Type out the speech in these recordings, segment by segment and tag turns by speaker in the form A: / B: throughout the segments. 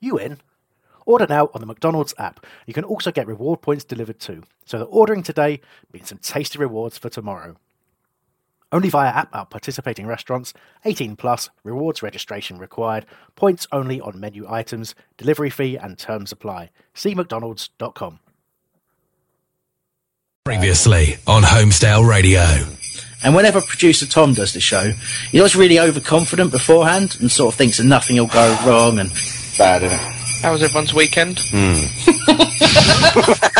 A: you in? Order now on the McDonald's app. You can also get reward points delivered too, so that ordering today means some tasty rewards for tomorrow. Only via app at participating restaurants, 18 plus, rewards registration required, points only on menu items, delivery fee and terms apply. See McDonald's.com.
B: Previously on Holmesdale Radio.
C: And whenever producer Tom does the show, he always really overconfident beforehand and sort of thinks that nothing will go wrong and
D: bad, isn't it?
E: How was everyone's weekend? Hmm.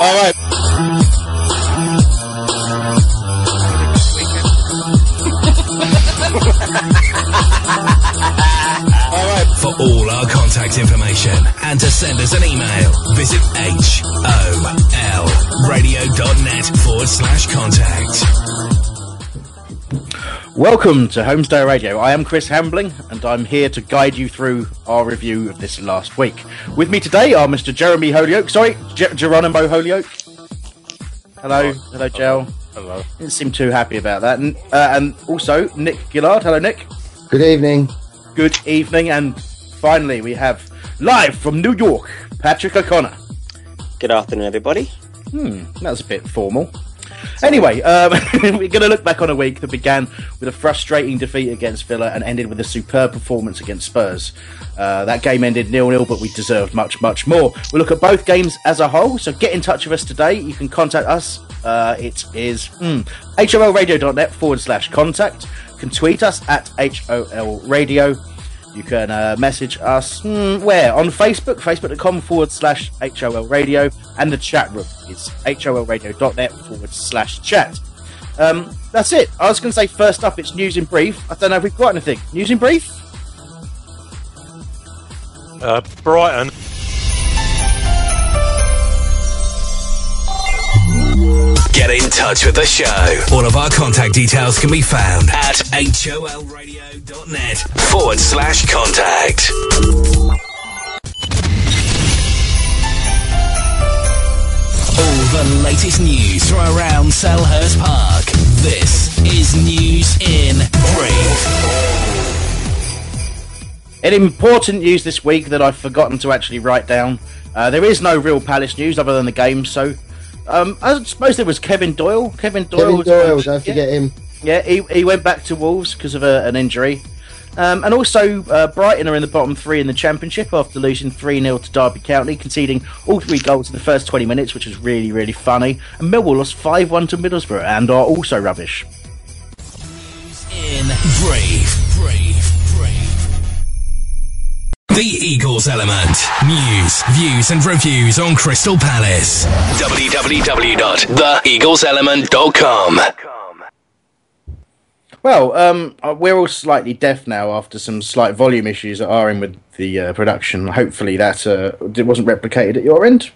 D: All right. All right.
B: For all our contact information and to send us an email, visit holradio.net forward slash contact.
C: Welcome to Holmesdale Radio. I am Chris Hambling, and I'm here to guide you through our review of this last week. With me today are Mr. Jeremy Holyoke. Sorry, Ge- Geronimo Holyoke. Hello, hello, Gel.
D: Hello.
C: Didn't seem too happy about that. And, uh, and also Nick Gillard. Hello, Nick.
F: Good evening.
C: Good evening. And finally, we have live from New York, Patrick O'Connor.
G: Good afternoon, everybody.
C: Hmm, that was a bit formal. Anyway, um, we're going to look back on a week that began with a frustrating defeat against Villa and ended with a superb performance against Spurs. Uh, that game ended nil-nil, but we deserved much, much more. We'll look at both games as a whole, so get in touch with us today. You can contact us. Uh, it is mm, holradio.net forward slash contact. You can tweet us at holradio. You can uh, message us hmm, where? On Facebook, facebook.com forward slash HOL radio, and the chat room is holradio.net forward slash chat. Um, that's it. I was going to say first up, it's news in brief. I don't know if we've got anything. News in brief?
H: Uh, Brighton.
B: Get in touch with the show. All of our contact details can be found at holradio.net forward slash contact. All the latest news from around Selhurst Park. This is News in Brief.
C: In important news this week that I've forgotten to actually write down, uh, there is no real Palace news other than the game. So, um, I suppose there was Kevin Doyle. Kevin Doyle.
F: Kevin
C: was-
F: Doyle, don't
C: yeah.
F: forget him.
C: Yeah, he, he went back to Wolves because of a, an injury. Um, and also, uh, Brighton are in the bottom three in the Championship after losing 3 0 to Derby County, conceding all three goals in the first 20 minutes, which was really, really funny. And Millwall lost 5 1 to Middlesbrough and are also rubbish.
B: In Brief. Brief. Brief. The Eagles Element. News, views, and reviews on Crystal Palace. www.theeagleselement.com.
C: Well, um, uh, we're all slightly deaf now after some slight volume issues that are in with the uh, production. Hopefully, that uh, it wasn't replicated at your end.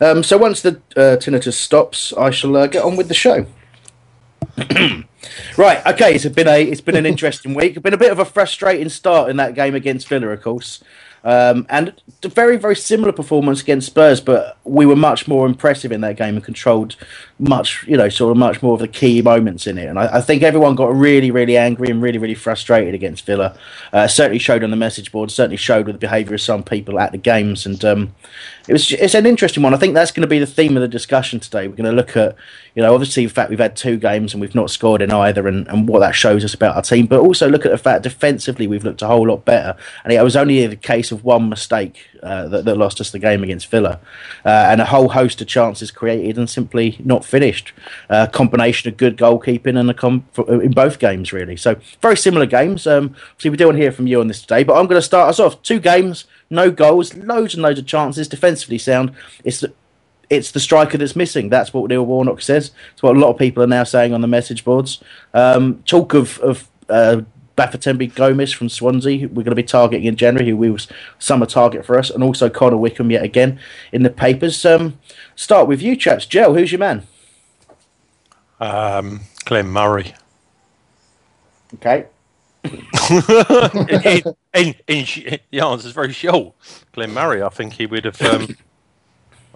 C: Um, so once the uh, tinnitus stops, I shall uh, get on with the show. right, okay. It's been a it's been an interesting week. It's been a bit of a frustrating start in that game against Villa, of course, um, and a very very similar performance against Spurs. But we were much more impressive in that game and controlled much, you know, sort of much more of the key moments in it. And I, I think everyone got really really angry and really really frustrated against Villa. Uh, certainly showed on the message board. Certainly showed with the behaviour of some people at the games. And um, it was it's an interesting one. I think that's going to be the theme of the discussion today. We're going to look at, you know, obviously the fact we've had two games and we've not scored in either, and, and what that shows us about our team. But also look at the fact defensively we've looked a whole lot better. And it was only the case case of one mistake uh, that, that lost us the game against Villa, uh, and a whole host of chances created and simply not finished. A combination of good goalkeeping and a com- in both games, really. So very similar games. Um, so we do want to hear from you on this today, but I'm going to start us off. Two games, no goals, loads and loads of chances, defensively sound. It's the, it's the striker that's missing. That's what Neil Warnock says. It's what a lot of people are now saying on the message boards. Um, talk of, of uh, Bafétimbi Gomis from Swansea, we're going to be targeting in January, who was summer target for us, and also Connor Wickham yet again in the papers. Um, start with you, chaps. Joe, who's your man?
H: Um, Glenn Murray.
C: Okay.
H: in, in, in, the answer's very short. Glenn Murray, I think he would have. Um,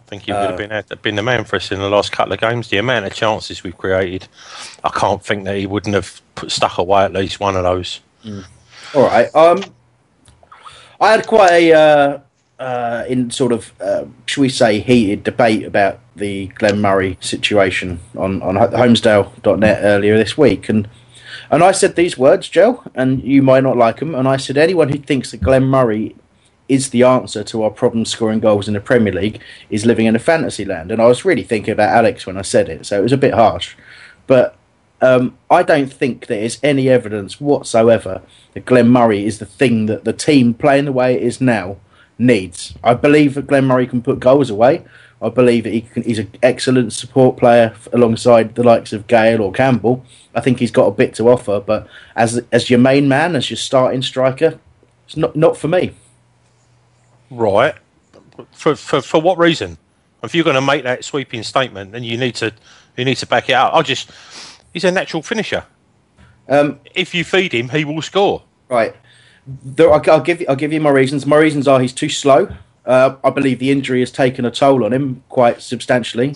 H: think he would have been been the man for us in the last couple of games. The amount of chances we've created, I can't think that he wouldn't have put, stuck away at least one of those.
C: Mm. All right. Um, I had quite a uh, uh, in sort of uh, should we say heated debate about the Glenn Murray situation on on Holmesdale.net earlier this week, and and I said these words, Joe, and you might not like them. And I said anyone who thinks that Glenn Murray is the answer to our problem scoring goals in the Premier League is living in a fantasy land. And I was really thinking about Alex when I said it, so it was a bit harsh. But um, I don't think there is any evidence whatsoever that Glenn Murray is the thing that the team playing the way it is now needs. I believe that Glenn Murray can put goals away. I believe that he can, he's an excellent support player alongside the likes of Gayle or Campbell. I think he's got a bit to offer, but as as your main man, as your starting striker, it's not not for me.
H: Right. For for for what reason? If you're going to make that sweeping statement, then you need to you need to back it up. I'll just he's a natural finisher.
C: Um,
H: if you feed him, he will score.
C: Right. There, I'll, I'll give you I'll give you my reasons. My reasons are he's too slow. Uh, I believe the injury has taken a toll on him quite substantially.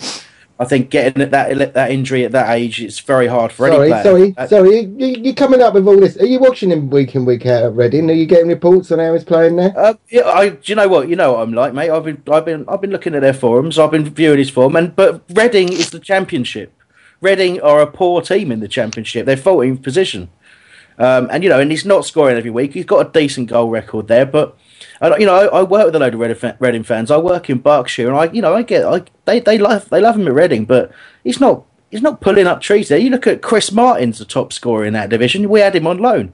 C: I think getting that that injury at that age, it's very hard for
E: sorry,
C: any player.
E: Sorry, uh, sorry, you, are coming up with all this. Are you watching him week in week out at Reading? Are you getting reports on how he's playing there?
C: Uh, yeah, I. Do you know what? You know what I'm like, mate. I've been, I've been, I've been looking at their forums. I've been viewing his form, and but Reading is the championship. Reading are a poor team in the championship. They're 14th position, um, and you know, and he's not scoring every week. He's got a decent goal record there, but you know, I, I, work with a load of Reading, fans. I work in Berkshire, and I, you know, I get, I, they, they love, they love him at Reading, but he's not, he's not pulling up trees there. You look at Chris Martin's the top scorer in that division. We had him on loan.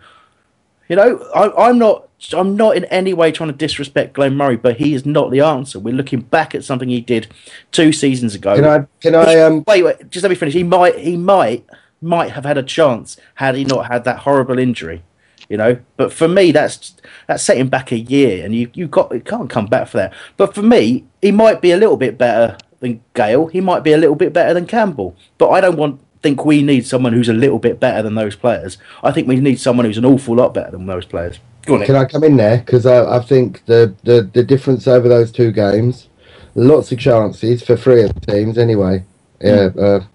C: You know, I, I'm not, I'm not in any way trying to disrespect Glenn Murray, but he is not the answer. We're looking back at something he did two seasons ago.
E: Can I, can I, um,
C: wait, wait, just let me finish. He might, he might, might have had a chance had he not had that horrible injury you know. But for me, that's that's setting back a year, and you you got you can't come back for that. But for me, he might be a little bit better than Gayle. He might be a little bit better than Campbell. But I don't want think we need someone who's a little bit better than those players. I think we need someone who's an awful lot better than those players.
E: On, Can I come in there? Because I, I think the, the the difference over those two games, lots of chances for three of the teams anyway. Yeah, mm. uh,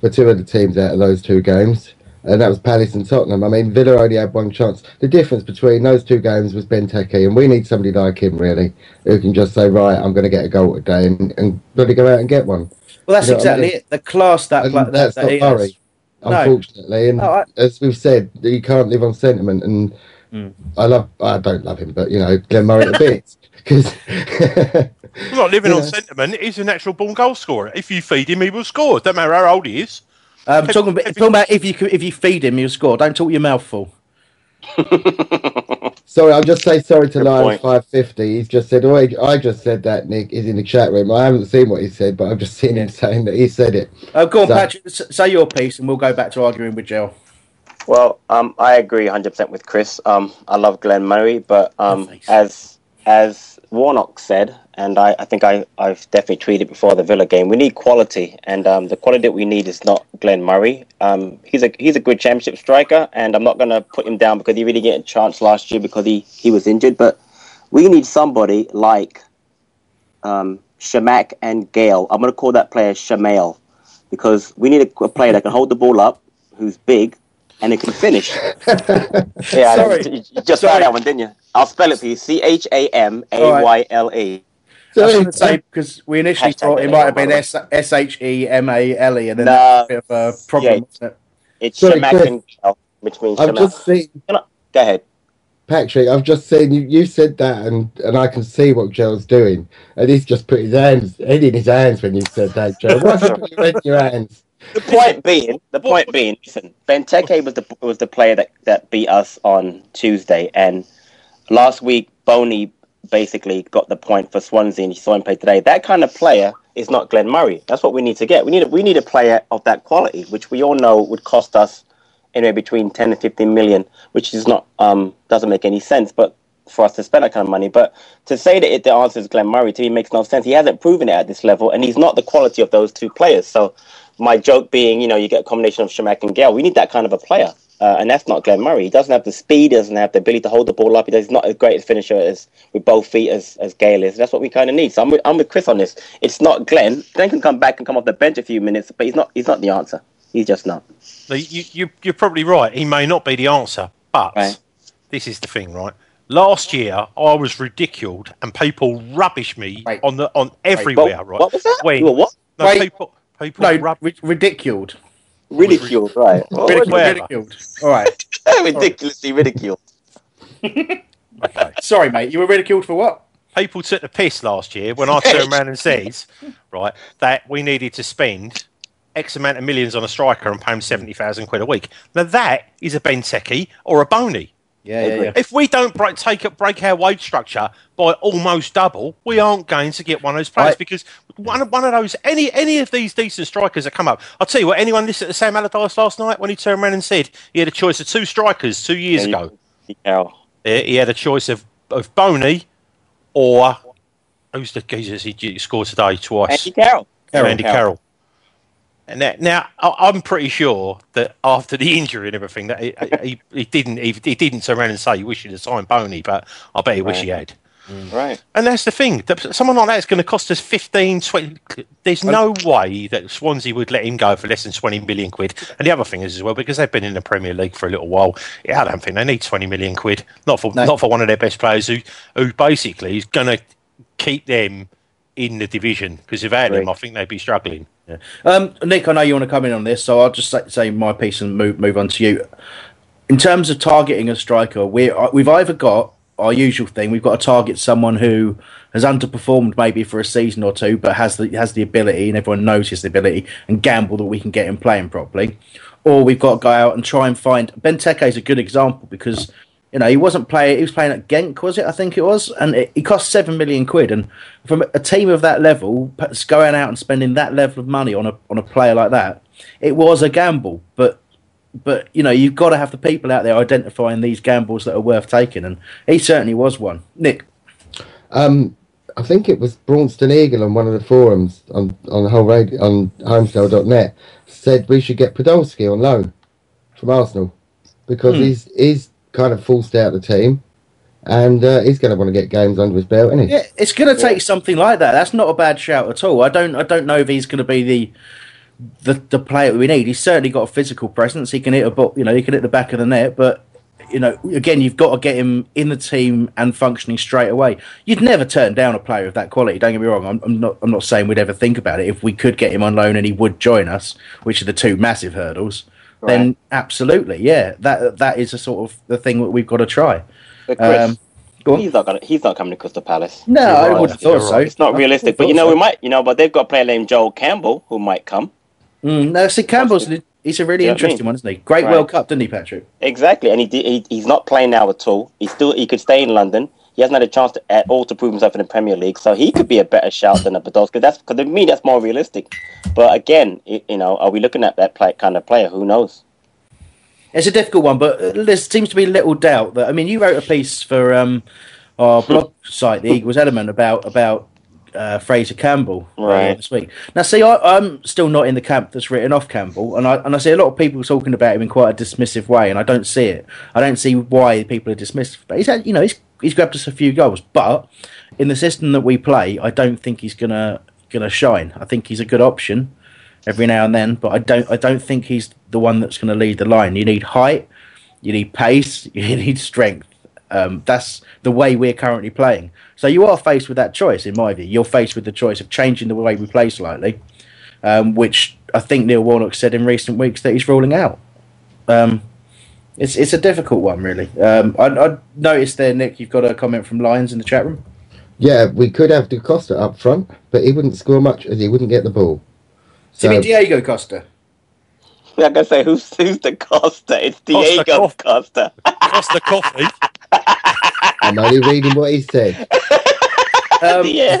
E: for two of the teams out of those two games and that was Palace and Tottenham. I mean, Villa only had one chance. The difference between those two games was Benteke, and we need somebody like him, really, who can just say, right, I'm going to get a goal today, and, and really go out and get one.
C: Well, that's you know exactly I mean? it. The class that, that
E: that's that not Murray, unfortunately. And no, I... as we've said, you can't live on sentiment. And mm. I love, I don't love him, but you know, Glenn Murray a bit because.
H: Not living on sentiment. He's a natural born goal scorer. If you feed him, he will score. Don't matter how old he is.
C: Um, talking, about, talking about if you if you feed him, he'll score. Don't talk your mouth full.
E: sorry, I'll just say sorry to Lion Five Fifty. He's just said, "Oh, I just said that." Nick is in the chat room. I haven't seen what he said, but I've just seen him saying that he said it.
C: Oh, go on, so, Patrick. Say your piece, and we'll go back to arguing with Jill.
G: Well, um, I agree 100% with Chris. Um, I love Glenn Murray, but um, as as Warnock said, and I, I think I, I've definitely tweeted before the Villa game. We need quality, and um, the quality that we need is not Glenn Murray. Um, he's a he's a good championship striker, and I'm not going to put him down because he really didn't get a chance last year because he, he was injured. But we need somebody like um, Chamakh and Gayle. I'm going to call that player Shamail because we need a, a player that can hold the ball up, who's big, and it can finish. yeah, Sorry. you just Sorry. that one, didn't you? I'll spell it for you: C H A M A Y L E.
C: So I was going to say because we initially thought it might have been S H E M A L E, and then no, a bit of a problem.
G: Yeah, it? It's Sorry, Chamakh which means
E: I've just seen.
G: Go ahead.
E: Patrick, I've just seen you. You said that, and and I can see what Joe's doing, and he's just put his hands, head in his hands when you said that, Joe. Why have you put your head in your hands?
G: The point being, the point being, listen, Benteke was the was the player that, that beat us on Tuesday, and last week Bony basically got the point for Swansea, and you saw him play today. That kind of player is not Glenn Murray. That's what we need to get. We need a, we need a player of that quality, which we all know would cost us anywhere between ten and fifteen million, which is not um doesn't make any sense. But for us to spend that kind of money, but to say that it, the answer is Glenn Murray to me makes no sense. He hasn't proven it at this level, and he's not the quality of those two players. So my joke being, you know, you get a combination of Chamakh and Gayle. We need that kind of a player. Uh, and that's not Glenn Murray. He doesn't have the speed, he doesn't have the ability to hold the ball up. He's not as great a finisher as with both feet as, as Gayle is. That's what we kind of need. So I'm with, I'm with Chris on this. It's not Glenn. Glenn can come back and come off the bench a few minutes, but he's not. He's not the answer. He's just not.
H: You, you, you're probably right. He may not be the answer, but
G: Right.
H: this is the thing, right? Last year, I was ridiculed, and people rubbish me
C: Wait.
H: on the on everywhere.
G: What-
H: right?
G: what was that?
H: When,
G: You were what?
H: No,
C: Wait.
H: people, people
C: No,
H: rub-
C: ridiculed.
G: Ridiculed, right?
C: Ridiculed. Ridiculed. All right.
G: ridiculously ridiculed.
H: Okay.
C: Sorry, mate. You were ridiculed for what?
H: people took the piss last year when I turned around and said, right, that we needed to spend X amount of millions on a striker and pay him 70,000 quid a week. Now, that is a Benteke or a Bony.
C: Yeah, yeah, yeah.
H: If we don't break, take up, break our wage structure by almost double, we aren't going to get one of those players
C: Right.
H: because one of, one of those any any of these decent strikers that come up. I'll tell you what. Anyone listened to Sam Allardyce last night when he turned around and said he had a choice of two strikers two years
G: Yeah,
H: ago.
G: Yeah.
H: He he had a choice of of Bony or who's the geezers he scored today twice.
G: Andy Carroll.
H: Andy Carroll. Now, now I- I'm pretty sure that after the injury and everything, that he, he, he didn't he, he didn't turn around and say he wished he'd signed Bony, but I bet he wish he had. Mm.
G: Right.
H: And that's the thing. that Someone like that is going to cost us 15, 20. There's no way that Swansea would let him go for less than 20 million quid. And the other thing is as well, because they've been in the Premier League for a little while, yeah, I don't think they need 20 million quid. Not for
C: No.
H: not for one of their best players who, who basically is going to keep them in the division. Because without them, I think they'd be struggling.
C: Yeah. Um, Nick, I know you want to come in on this, so I'll just say, say my piece and move move on to you. In terms of targeting a striker, we we've either got our usual thing. We've got to target someone who has underperformed maybe for a season or two, but has the has the ability, and everyone knows his ability, and gamble that we can get him playing properly. Or we've got to go out and try and find. Benteke is a good example because you know he wasn't playing. He was playing at Genk, was it? I think it was, and it, he cost seven million quid. And from a team of that level, going out and spending that level of money on a on a player like that, it was a gamble. But but you know you've got to have the people out there identifying these gambles that are worth taking, and he certainly was one. Nick,
E: Um, I think it was Braunston Eagle on one of the forums on on the whole radio on holmesdale.net said we should get Podolski on loan from Arsenal because
C: Hmm.
E: he's he's kind of forced out the team and uh, he's going to want to get games under his belt, isn't he?
C: yeah, it's going to take something like that. That's not a bad shout at all. I don't I don't know if he's going to be the the the player we need. He's certainly got a physical presence. He can hit a ball, you know, he can hit the back of the net, but. You know, again, you've got to get him in the team and functioning straight away. You'd never turn down a player of that quality. Don't get me wrong. I'm, I'm not. I'm not saying we'd ever think about it. If we could get him on loan and he would join us, which are the two massive hurdles, then absolutely, yeah, that that is a sort of the thing that we've got to try.
G: But Chris,
C: Um,
G: he's not gonna. He's not coming to Crystal Palace.
C: No, I
H: right,
C: would thought so.
G: It's not
C: I
G: realistic. But you know,
C: so.
G: we might. You know, but they've got a player named Joel Campbell who might come.
C: Mm, no, see, Campbell's he's a really
G: You know what I
C: interesting
G: mean?
C: one, isn't he? Great
G: Right.
C: World Cup, didn't he, Patrick?
G: Exactly, and he, he he's not playing now at all. He still he could stay in London. He hasn't had a chance to, at all to prove himself in the Premier League, so he could be a better shout than a Podolski. That's because to me that's more realistic. But again, it, you know, are we looking at that play, kind of player? Who knows?
C: It's a difficult one, but uh, there seems to be little doubt that. I mean, you wrote a piece for um, our blog site, the Eagles Element, about about uh, Fraser Campbell earlier
G: Right.
C: this week. Now, see, I, I'm still not in the camp that's written off Campbell, and I and I see a lot of people talking about him in quite a dismissive way, and I don't see it. I don't see why people are dismissive. But he's had, you know, he's he's grabbed us a few goals, but in the system that we play, I don't think he's gonna gonna shine. I think he's a good option every now and then, but I don't I don't think he's the one that's going to lead the line. You need height, you need pace, you need strength. Um, that's the way we're currently playing. So you are faced with that choice, in my view. You're faced with the choice of changing the way we play slightly, um, which I think Neil Warnock said in recent weeks that he's ruling out. Um, It's it's a difficult one, really. Um, I, I noticed there, Nick, you've got a comment from Lions in the chat room.
E: Yeah, we could have Da Costa up front, but he wouldn't score much as he wouldn't get the ball.
C: So, you mean Diego Costa?
G: Yeah, I'm gonna say who's who's the Costa? It's Diego Costa.
H: Costa coffee.
E: I'm only reading what he said.
C: Um,
G: yeah.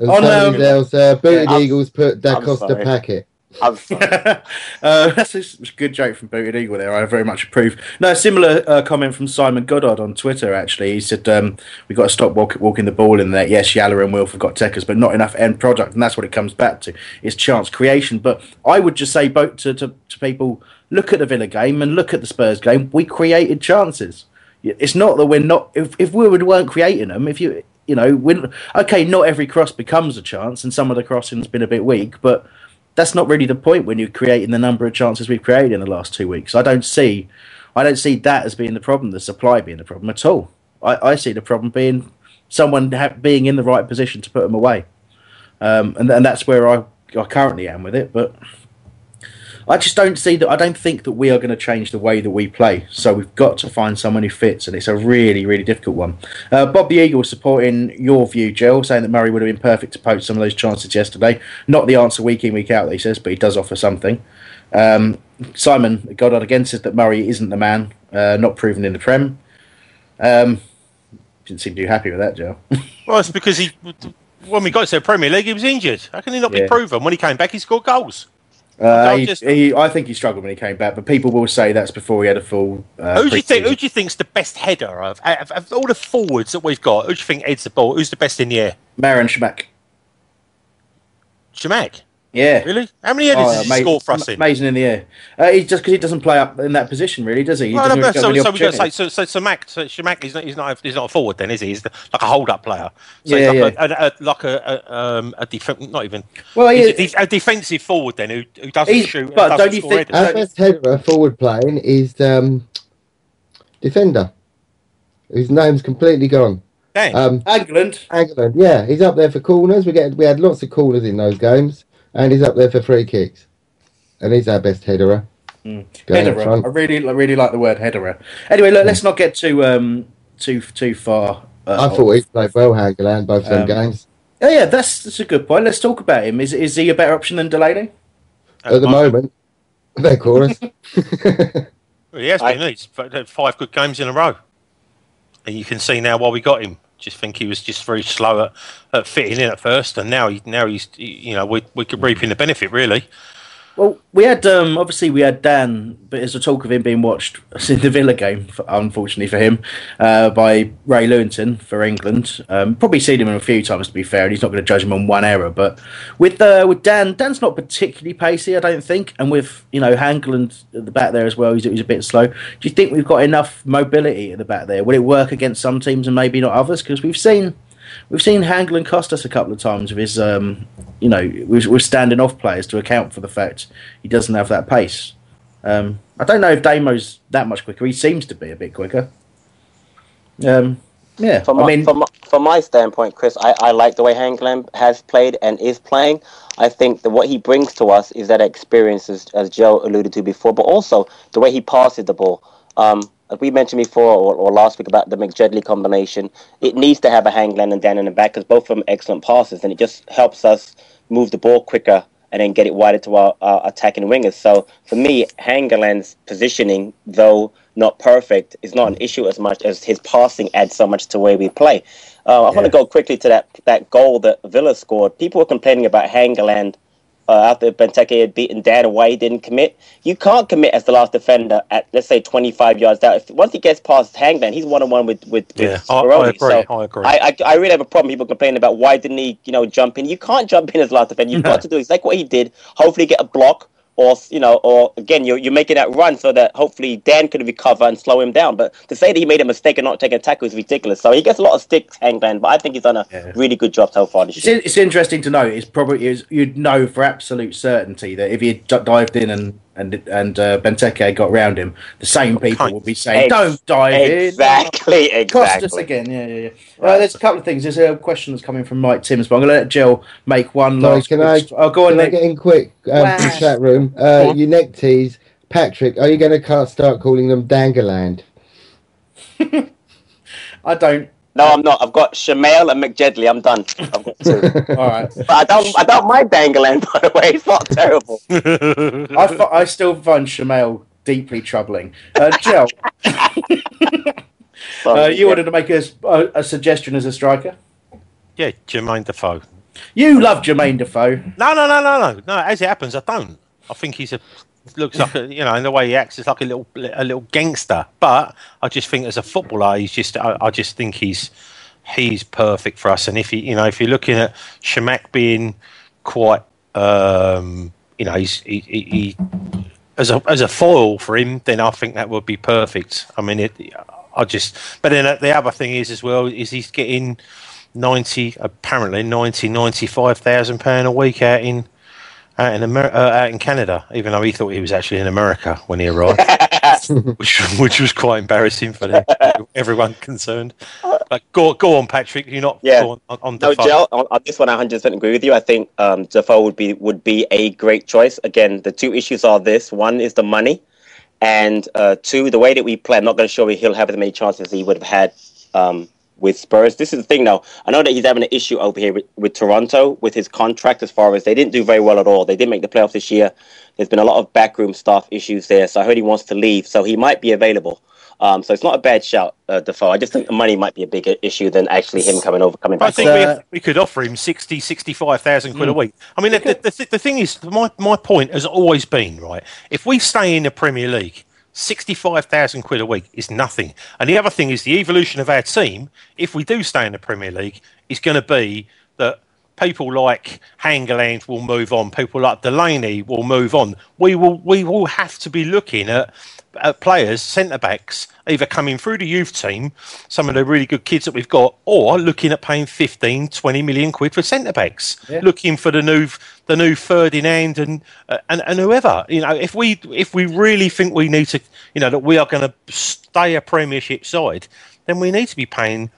E: And
C: On,
E: Tony
C: um,
E: Dale's uh, booted
G: I'm-
E: Eagles put Da
G: I'm
E: Costa
G: sorry.
E: packet.
G: I'm sorry.
C: uh, that's a good joke from Booted Eagle there. I very much approve. No, similar uh, comment from Simon Goddard on Twitter. Actually, he said um, we've got to stop walk- walking the ball in there. Yes, Yalla and Wilf have got techers, but not enough end product, and that's what it comes back to. It's chance creation. But I would just say, both to, to, to people, look at the Villa game and look at the Spurs game. We created chances. It's not that we're not. If if we weren't creating them, if you you know, okay, not every cross becomes a chance, and some of the crossing's been a bit weak, but that's not really the point when you're creating the number of chances we've created in the last two weeks. I don't see, I don't see that as being the problem, the supply being the problem at all. I, I see the problem being someone ha- being in the right position to put them away, um, and and that's where I, I currently am with it. But I just don't see that. I don't think that we are going to change the way that we play. So we've got to find someone who fits, and it's a really, really difficult one. Uh, Bob the Eagle supporting your view, Jill, saying that Murray would have been perfect to poach some of those chances yesterday. Not the answer week in, week out, he says, but he does offer something. Um, Simon Goddard again says that Murray isn't the man, uh, not proven in the Prem. Um, didn't seem too happy with that, Joe.
H: Well, it's because he, when we got to the Premier League, he was injured. How can he not
C: Yeah.
H: be proven? When he came back, he scored goals.
C: Uh, he,
H: just-
C: he, I think he struggled when he came back, but people will say that's before he had a full. Uh,
H: who do you think? Who do you think's the best header of, of, of all the forwards that we've got? Who do you think heads the ball? Who's the best in the air?
C: Marouane Chamakh.
H: Chamakh.
C: Yeah.
H: Really? How many headers
C: Oh,
H: has he
C: ama-
H: scored for us in?
C: Amazing in the air. Uh, he just because he doesn't play up in that position, really, does he? he
H: Well, no,
C: really
H: so, so we've got to say, so, so, so Mac, so Chamakh, he's not, he's not, he's not a forward then, is he? He's the, like a hold-up player. So
C: Yeah,
H: he's like,
C: yeah.
H: A, a, a, like a, a, um, a def- not even.
C: Well, he
H: he's,
C: is-
H: a, he's a defensive forward then who, who doesn't
C: He's-
H: shoot.
C: but
H: and
C: don't
H: doesn't
C: you think-
E: Our best header forward playing is um, defender, whose name's completely gone.
H: Dang.
E: Um,
C: England.
E: England, yeah, he's up there for corners. We get we had lots of corners in those games, and he's up there for free kicks, and he's our best headerer. Going up
C: Headerer. I really, I really like the word headerer. Anyway, look, let's not get too um too too far. Uh,
E: I thought he played well, Hangeland, both of them
C: Um,
E: games.
C: Oh yeah, that's that's a good point. Let's talk about him. Is is he a better option than Delaney?
E: At the moment, they're chorus.
H: Well, he has been. He's had five good games in a row, and you can see now why we got him. Just think he was just very slow at, at fitting in at first, and now he now he's you know we we could reap mm. in the benefit really.
C: Well, we had um, obviously we had Dan, but there's a talk of him being watched in the Villa game, unfortunately for him, uh, by Ray Lewington for England. Um, probably seen him a few times to be fair, and he's not going to judge him on one error. But with uh, with Dan, Dan's not particularly pacey, I don't think, and with you know Hangeland at the back there as well, he's, he's a bit slow. Do you think we've got enough mobility at the back there? Will it work against some teams and maybe not others? Because we've seen. We've seen Hangeland cost us a couple of times with his, um, you know, we're, standing off players to account for the fact he doesn't have that pace. Um, I don't know if Damo's that much quicker. He seems to be a bit quicker. Um, yeah,
G: From
C: I
G: my,
C: mean,
G: from, my- from my standpoint, Chris, I, I like the way Hangeland has played and is playing. I think that what he brings to us is that experience, as, as Joe alluded to before, but also the way he passes the ball. Um, as we mentioned before, or, or last week about the McJedley combination, it needs to have a Hangeland and Dan in the back because both of them excellent passes, and it just helps us move the ball quicker and then get it wider to our, our attacking wingers. So for me, Hangeland's positioning, though not perfect, is not an issue as much as his passing adds so much to the way we play. Uh, I want to go quickly to that that goal that Villa scored. People were complaining about Hangeland uh, after Benteke had beaten Dan and why he didn't commit. You can't commit as the last defender at let's say 25 yards out. If once he gets past Hangman, he's one on one with with, with
H: Yeah, I- I agree,
G: So
H: I agree.
G: I, I I really have a problem. People complaining about why didn't he you know jump in? You can't jump in as last defender. You've got to do exactly what he did. Hopefully get a block. Or you know, or again, you're, you're making that run so that hopefully Dan could recover and slow him down. But to say that he made a mistake and not taking a tackle is ridiculous. So he gets a lot of sticks, Hangman, but I think he's done a really good job so far this
C: it's,
G: year.
C: it's interesting to know. It's probably is you'd know for absolute certainty that if he had dived in and and and uh, Benteke got round him, the same people would be saying,
G: Ex-
C: "Don't dive
G: exactly,
C: in." Cost us again. Yeah, yeah, yeah. Uh, there's a couple of things. There's a question that's coming from Mike Timms, but I'm going to let Jill make one
E: Sorry,
C: last.
E: can I?
C: quick- Oh, go on,
E: can I get in quick um,
C: Wow.
E: the chat room? Uh, your neck tees Patrick, are you going to start calling them Dangerland?
C: I don't.
G: No, I'm not. I've got Shamail and McJedley. I'm done. I've got two.
C: All right.
G: But I don't. I don't mind Dangerland, by the way. It's not terrible.
C: I, still find Shamail deeply troubling. Uh, Joe, uh, you wanted to make a a suggestion as a striker.
H: Yeah, Jermaine Defoe.
C: You love Jermaine Defoe.
H: No, no, no, no, no. No, as it happens, I don't. I think he's a looks like a you know in the way he acts is like a little a little gangster. But I just think as a footballer, he's just I, I just think he's he's perfect for us. And if you you know if you're looking at Chamakh being quite um, you know he's he, he, he as a as a foil for him, then I think that would be perfect. I mean, it, I just. But then the other thing is as well is he's getting ninety apparently 90, 95,000 pound a week out in out in Amer- uh, out in Canada, even though he thought he was actually in America when he arrived, which which was quite embarrassing for everyone concerned. But go go on, Patrick. You're not
G: Yeah.
H: go on, on, on
G: No,
H: Defoe.
G: Gel, on, on this one, I 100 agree with you. I think um, Defoe would be would be a great choice. Again, the two issues are this: one is the money, and uh, two, the way that we play. I'm not going to show you he'll have as many chances as he would have had um, with Spurs. This is the thing, though. I know that he's having an issue over here with, with Toronto with his contract. As far as they didn't do very well at all, they didn't make the playoffs this year. There's been a lot of backroom staff issues there, so I heard he wants to leave. So he might be available. Um, so it's not a bad shout, uh, Defoe. I just think the money might be a bigger issue than actually him coming over, coming
H: I
G: back.
H: think
G: over.
H: we, we could offer him 60, 65,000 quid a
G: Mm.
H: week. I mean, the, the, the, the thing is, my, my point has always been, right, if we stay in the Premier League, 65,000 quid a week is nothing. And the other thing is the evolution of our team, if we do stay in the Premier League, is going to be people like Hangeland will move on, people like Delaney will move on. We will we will have to be looking at, at players, centre backs, either coming through the youth team, some of the really good kids that we've got, or looking at paying 15, 20 million quid for centre backs,
C: Yeah.
H: looking for the new the new Ferdinand and, uh, and and whoever. You know, if we if we really think we need to, you know, that we are going to stay a Premiership side, then we need to be paying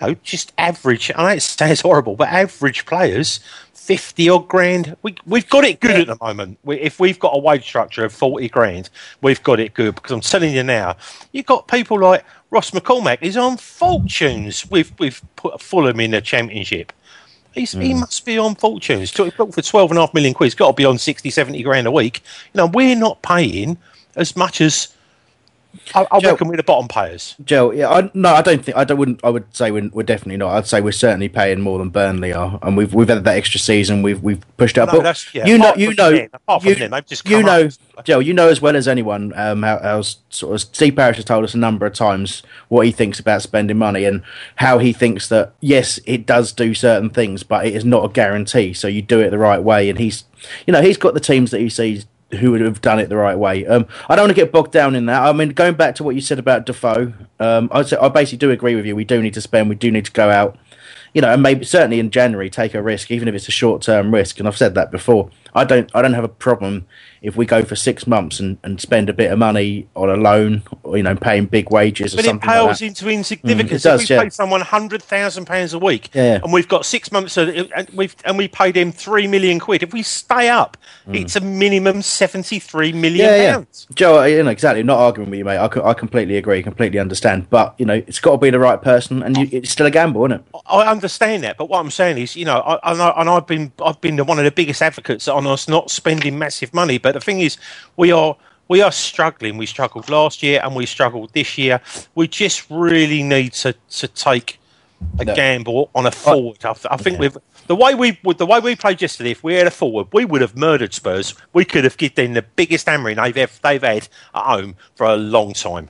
H: know, just average. I know it sounds horrible, but average players, fifty odd grand. We we've got it good at the moment. We, if we've got a wage structure of forty grand, we've got it good. Because I'm telling you now, you've got people like Ross McCormack. He's on fortunes. We've we've put Fulham in the Championship. He's, He hmm. must be on fortunes. So he booked for 12 and a half million quid. He's got to be on 60, 70 grand a week. You know, we're not paying as much as I, I
C: Joe-
H: reckon we're the bottom payers.
C: Joe, yeah, I, no, I don't think I don't. Wouldn't, I would say we're, we're definitely not. I'd say we're certainly paying more than Burnley are, and we've we've had that extra season. We've we've pushed up.
H: No,
C: but
H: that's- yeah,
C: you know, you
H: from
C: know,
H: them, apart from
C: you,
H: them, they've just
C: you know,
H: up.
C: Joe, you know as well as anyone um, how, how sort of Steve Parish has told us a number of times what he thinks about spending money and how he thinks that yes, it does do certain things, but it is not a guarantee. So you do it the right way, and he's, you know, he's got the teams that he sees who would have done it the right way. Um, I don't want to get bogged down in that. I mean, going back to what you said about Defoe, um, I, I basically do agree with you. We do need to spend. We do need to go out. You know, and maybe certainly in January take a risk, even if it's a short term risk. And I've said that before. I don't. I don't have a problem if we go for six months and, and spend a bit of money on a loan, or you know, paying big wages or
H: But it pales
C: like that.
H: into insignificance.
C: Mm, it does,
H: if we
C: yeah.
H: pay someone hundred thousand pounds a week,
C: Yeah.
H: and we've got six months, so that- and we've and we paid him three million quid. If we stay up, it's a minimum seventy-three million
C: Mm. yeah, yeah.
H: pounds.
C: Joe, you know exactly. Not arguing with you, mate. I, I completely agree, completely understand. But you know, it's got to be the right person, and you, it's still a gamble, isn't it?
H: I understand that, but what I'm saying is, you know, I, and, I, and I've been I've been one of the biggest advocates on us not spending massive money. But the thing is, we are we are struggling. We struggled last year, and we struggled this year. We just really need to to take a
C: No.
H: gamble on a forward. I, I think we've the way we the way we played yesterday. If we had a forward, we would have murdered Spurs. We could have given them the biggest hammering they've ever, they've had at home for a long time.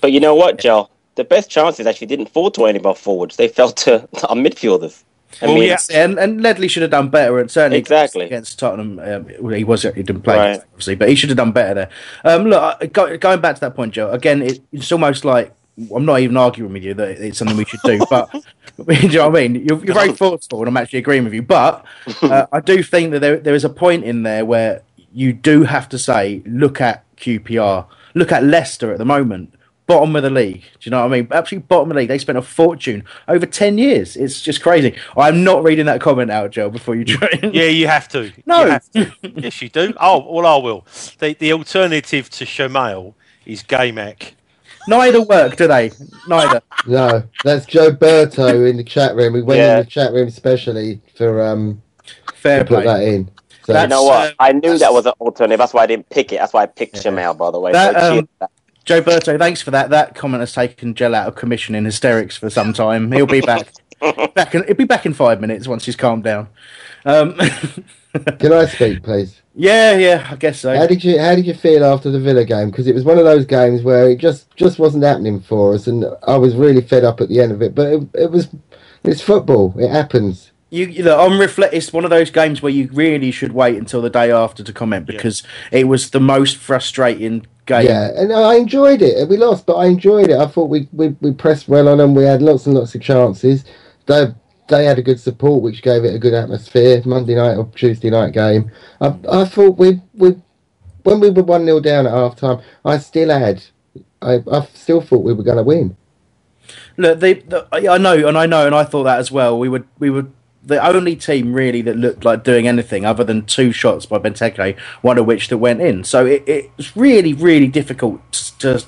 G: But you know what, Joe? The best chances actually didn't fall to any of our forwards. They fell to our midfielders. I
H: Well,
G: mean,
H: yeah.
C: And and Ledley should have done better, and certainly
G: Exactly.
C: against Tottenham. Um, he was he didn't play
G: Right.
C: obviously, but he should have done better there. Um, look, go, going back to that point, Joe. Again, it, it's almost like I'm not even arguing with you that it's something we should do, but do you know what I mean? You're, you're very thoughtful, and I'm actually agreeing with you. But uh, I do think that there there is a point in there where you do have to say, look at QPR, look at Leicester at the moment. Bottom of the league. Do you know what I mean? Absolutely bottom of the league. They spent a fortune over ten years. It's just crazy. I'm not reading that comment out, Joe. Before you try.
H: Yeah, you have to.
C: No.
H: You have to. yes, you do. Oh, well, I will. The the alternative to Shemail is Gaymac.
C: Neither work, do they? Neither.
E: No, that's Joe Berto in the chat room. We went
G: Yeah.
E: in the chat room especially for um
C: Fair
E: to put
C: play.
E: that in. So
G: you know what?
C: uh,
G: I knew that was an alternative. That's why I didn't pick it. That's why I picked Shemel, by the way.
C: That,
G: so
C: um,
G: that.
C: Joe Berto, thanks for that. That comment has taken Gel out of commission in hysterics for some time. He'll be back. back in, he'll be back in five minutes once he's calmed down. Um,
E: can I speak, please?
C: yeah, yeah, I guess so.
E: How did you How did you feel after the Villa game? Because it was one of those games where it just just wasn't happening for us, and I was really fed up at the end of it. But it, it was it's football. It happens.
C: You, you know, on reflect, it's one of those games where you really should wait until the day after to comment because it was the most frustrating game.
E: Yeah, and I enjoyed it. We lost, but I enjoyed it. I thought we, we, we pressed well on them. We had lots and lots of chances. They they had a good support, which gave it a good atmosphere. Monday night or Tuesday night game. I I thought we we when we were one 0 down at half time, I still had I I still thought we were going to win.
C: Look, they, the, I know, and I know, and I thought that as well. We would, we would. The only team really that looked like doing anything other than two shots by Benteke, one of which that went in. So it, it's really, really difficult to,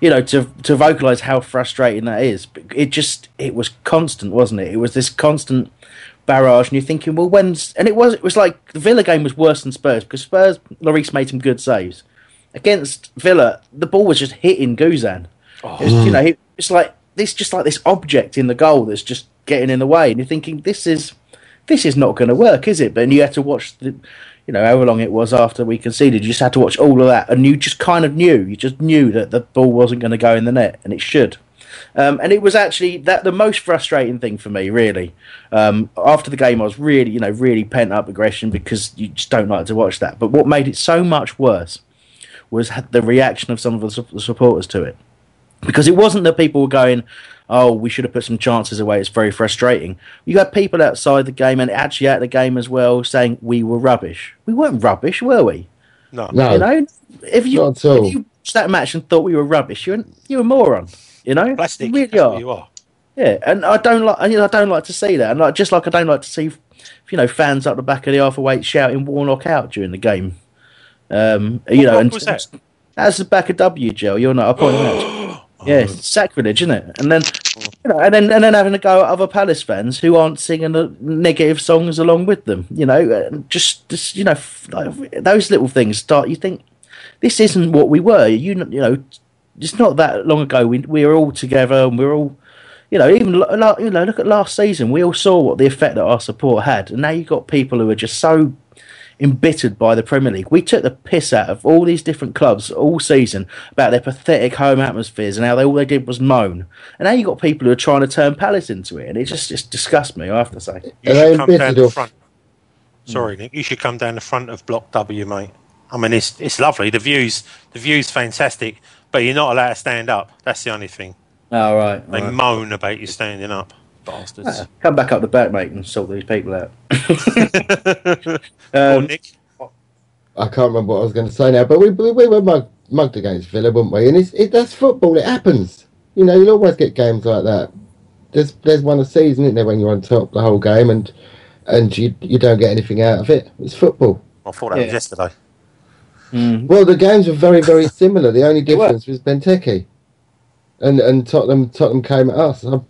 C: you know, to to vocalize how frustrating that is. It just, it was constant, wasn't it? It was this constant barrage, and you're thinking, well, when's? And it was, it was like the Villa game was worse than Spurs because Spurs, Lloris made some good saves against Villa. The ball was just hitting Guzan. It's, you oh. know, it's like this, just like this object in the goal that's just getting in the way, and you're thinking, this is, this is not going to work, is it? But and you had to watch the, you know, however long it was after we conceded, you just had to watch all of that, and you just kind of knew, you just knew that the ball wasn't going to go in the net, and it should. Um, and it was actually that the most frustrating thing for me, really. Um, after the game, I was really, you know, really pent up aggression because you just don't like to watch that. But what made it so much worse was the reaction of some of the supporters to it because it wasn't that people were going, "Oh, we should have put some chances away." It's very frustrating. You had people outside the game and actually at the game as well saying we were rubbish. We weren't rubbish, were we?
H: No.
E: No,
C: You know, if you
E: not at all.
C: if you watched that match and thought we were rubbish, you're you're a moron. You know,
H: Plastic.
C: You really are.
H: you are.
C: Yeah, and I don't like. You know, I don't like to see that, and like just like I don't like to see, you know, fans up the back of the Arthur Wait shouting Warnock out during the game. Um, you know, and
H: was that?
C: that's the back of W, Joe. You're not. I point out. Yeah, oh. it's sacrilege, isn't it? And then, you know, and then and then having to go at other Palace fans who aren't singing the negative songs along with them. You know, uh, just, just you know, f- like, those little things start. You think this isn't what we were. You you know, it's not that long ago. We we were all together and we are all, you know, even you know, look at last season. We all saw what the effect that our support had, and now you've got people who are just so embittered by the Premier League. We took the piss out of all these different clubs all season about their pathetic home atmospheres and how they all they did was moan. And now you've got people who are trying to turn Palace into it, and it just just disgusts me. I have to say.
H: You should come down
E: embittered
H: the
E: or-
H: front. Sorry, Nick. You should come down the front of Block W, mate. I mean, it's it's lovely. The views, the views, fantastic. But you're not allowed to stand up. That's the only thing.
C: All right,
H: They moan about you standing up, bastards.
C: come back up the back, mate, and sort these people out.
H: Or
C: um,
H: Nick.
E: I can't remember what I was going to say now, but we we, we were mugged, mugged against Villa, weren't we? And it's it, that's football. It happens. You know, you'll always get games like that. There's there's one a season, isn't there, when you're on top the whole game and and you you don't get anything out of it. It's football.
H: I thought that was
C: Yeah.
H: yesterday.
E: Well, the games were very very similar. The only difference was Benteke, and and Tottenham Tottenham came at us. I,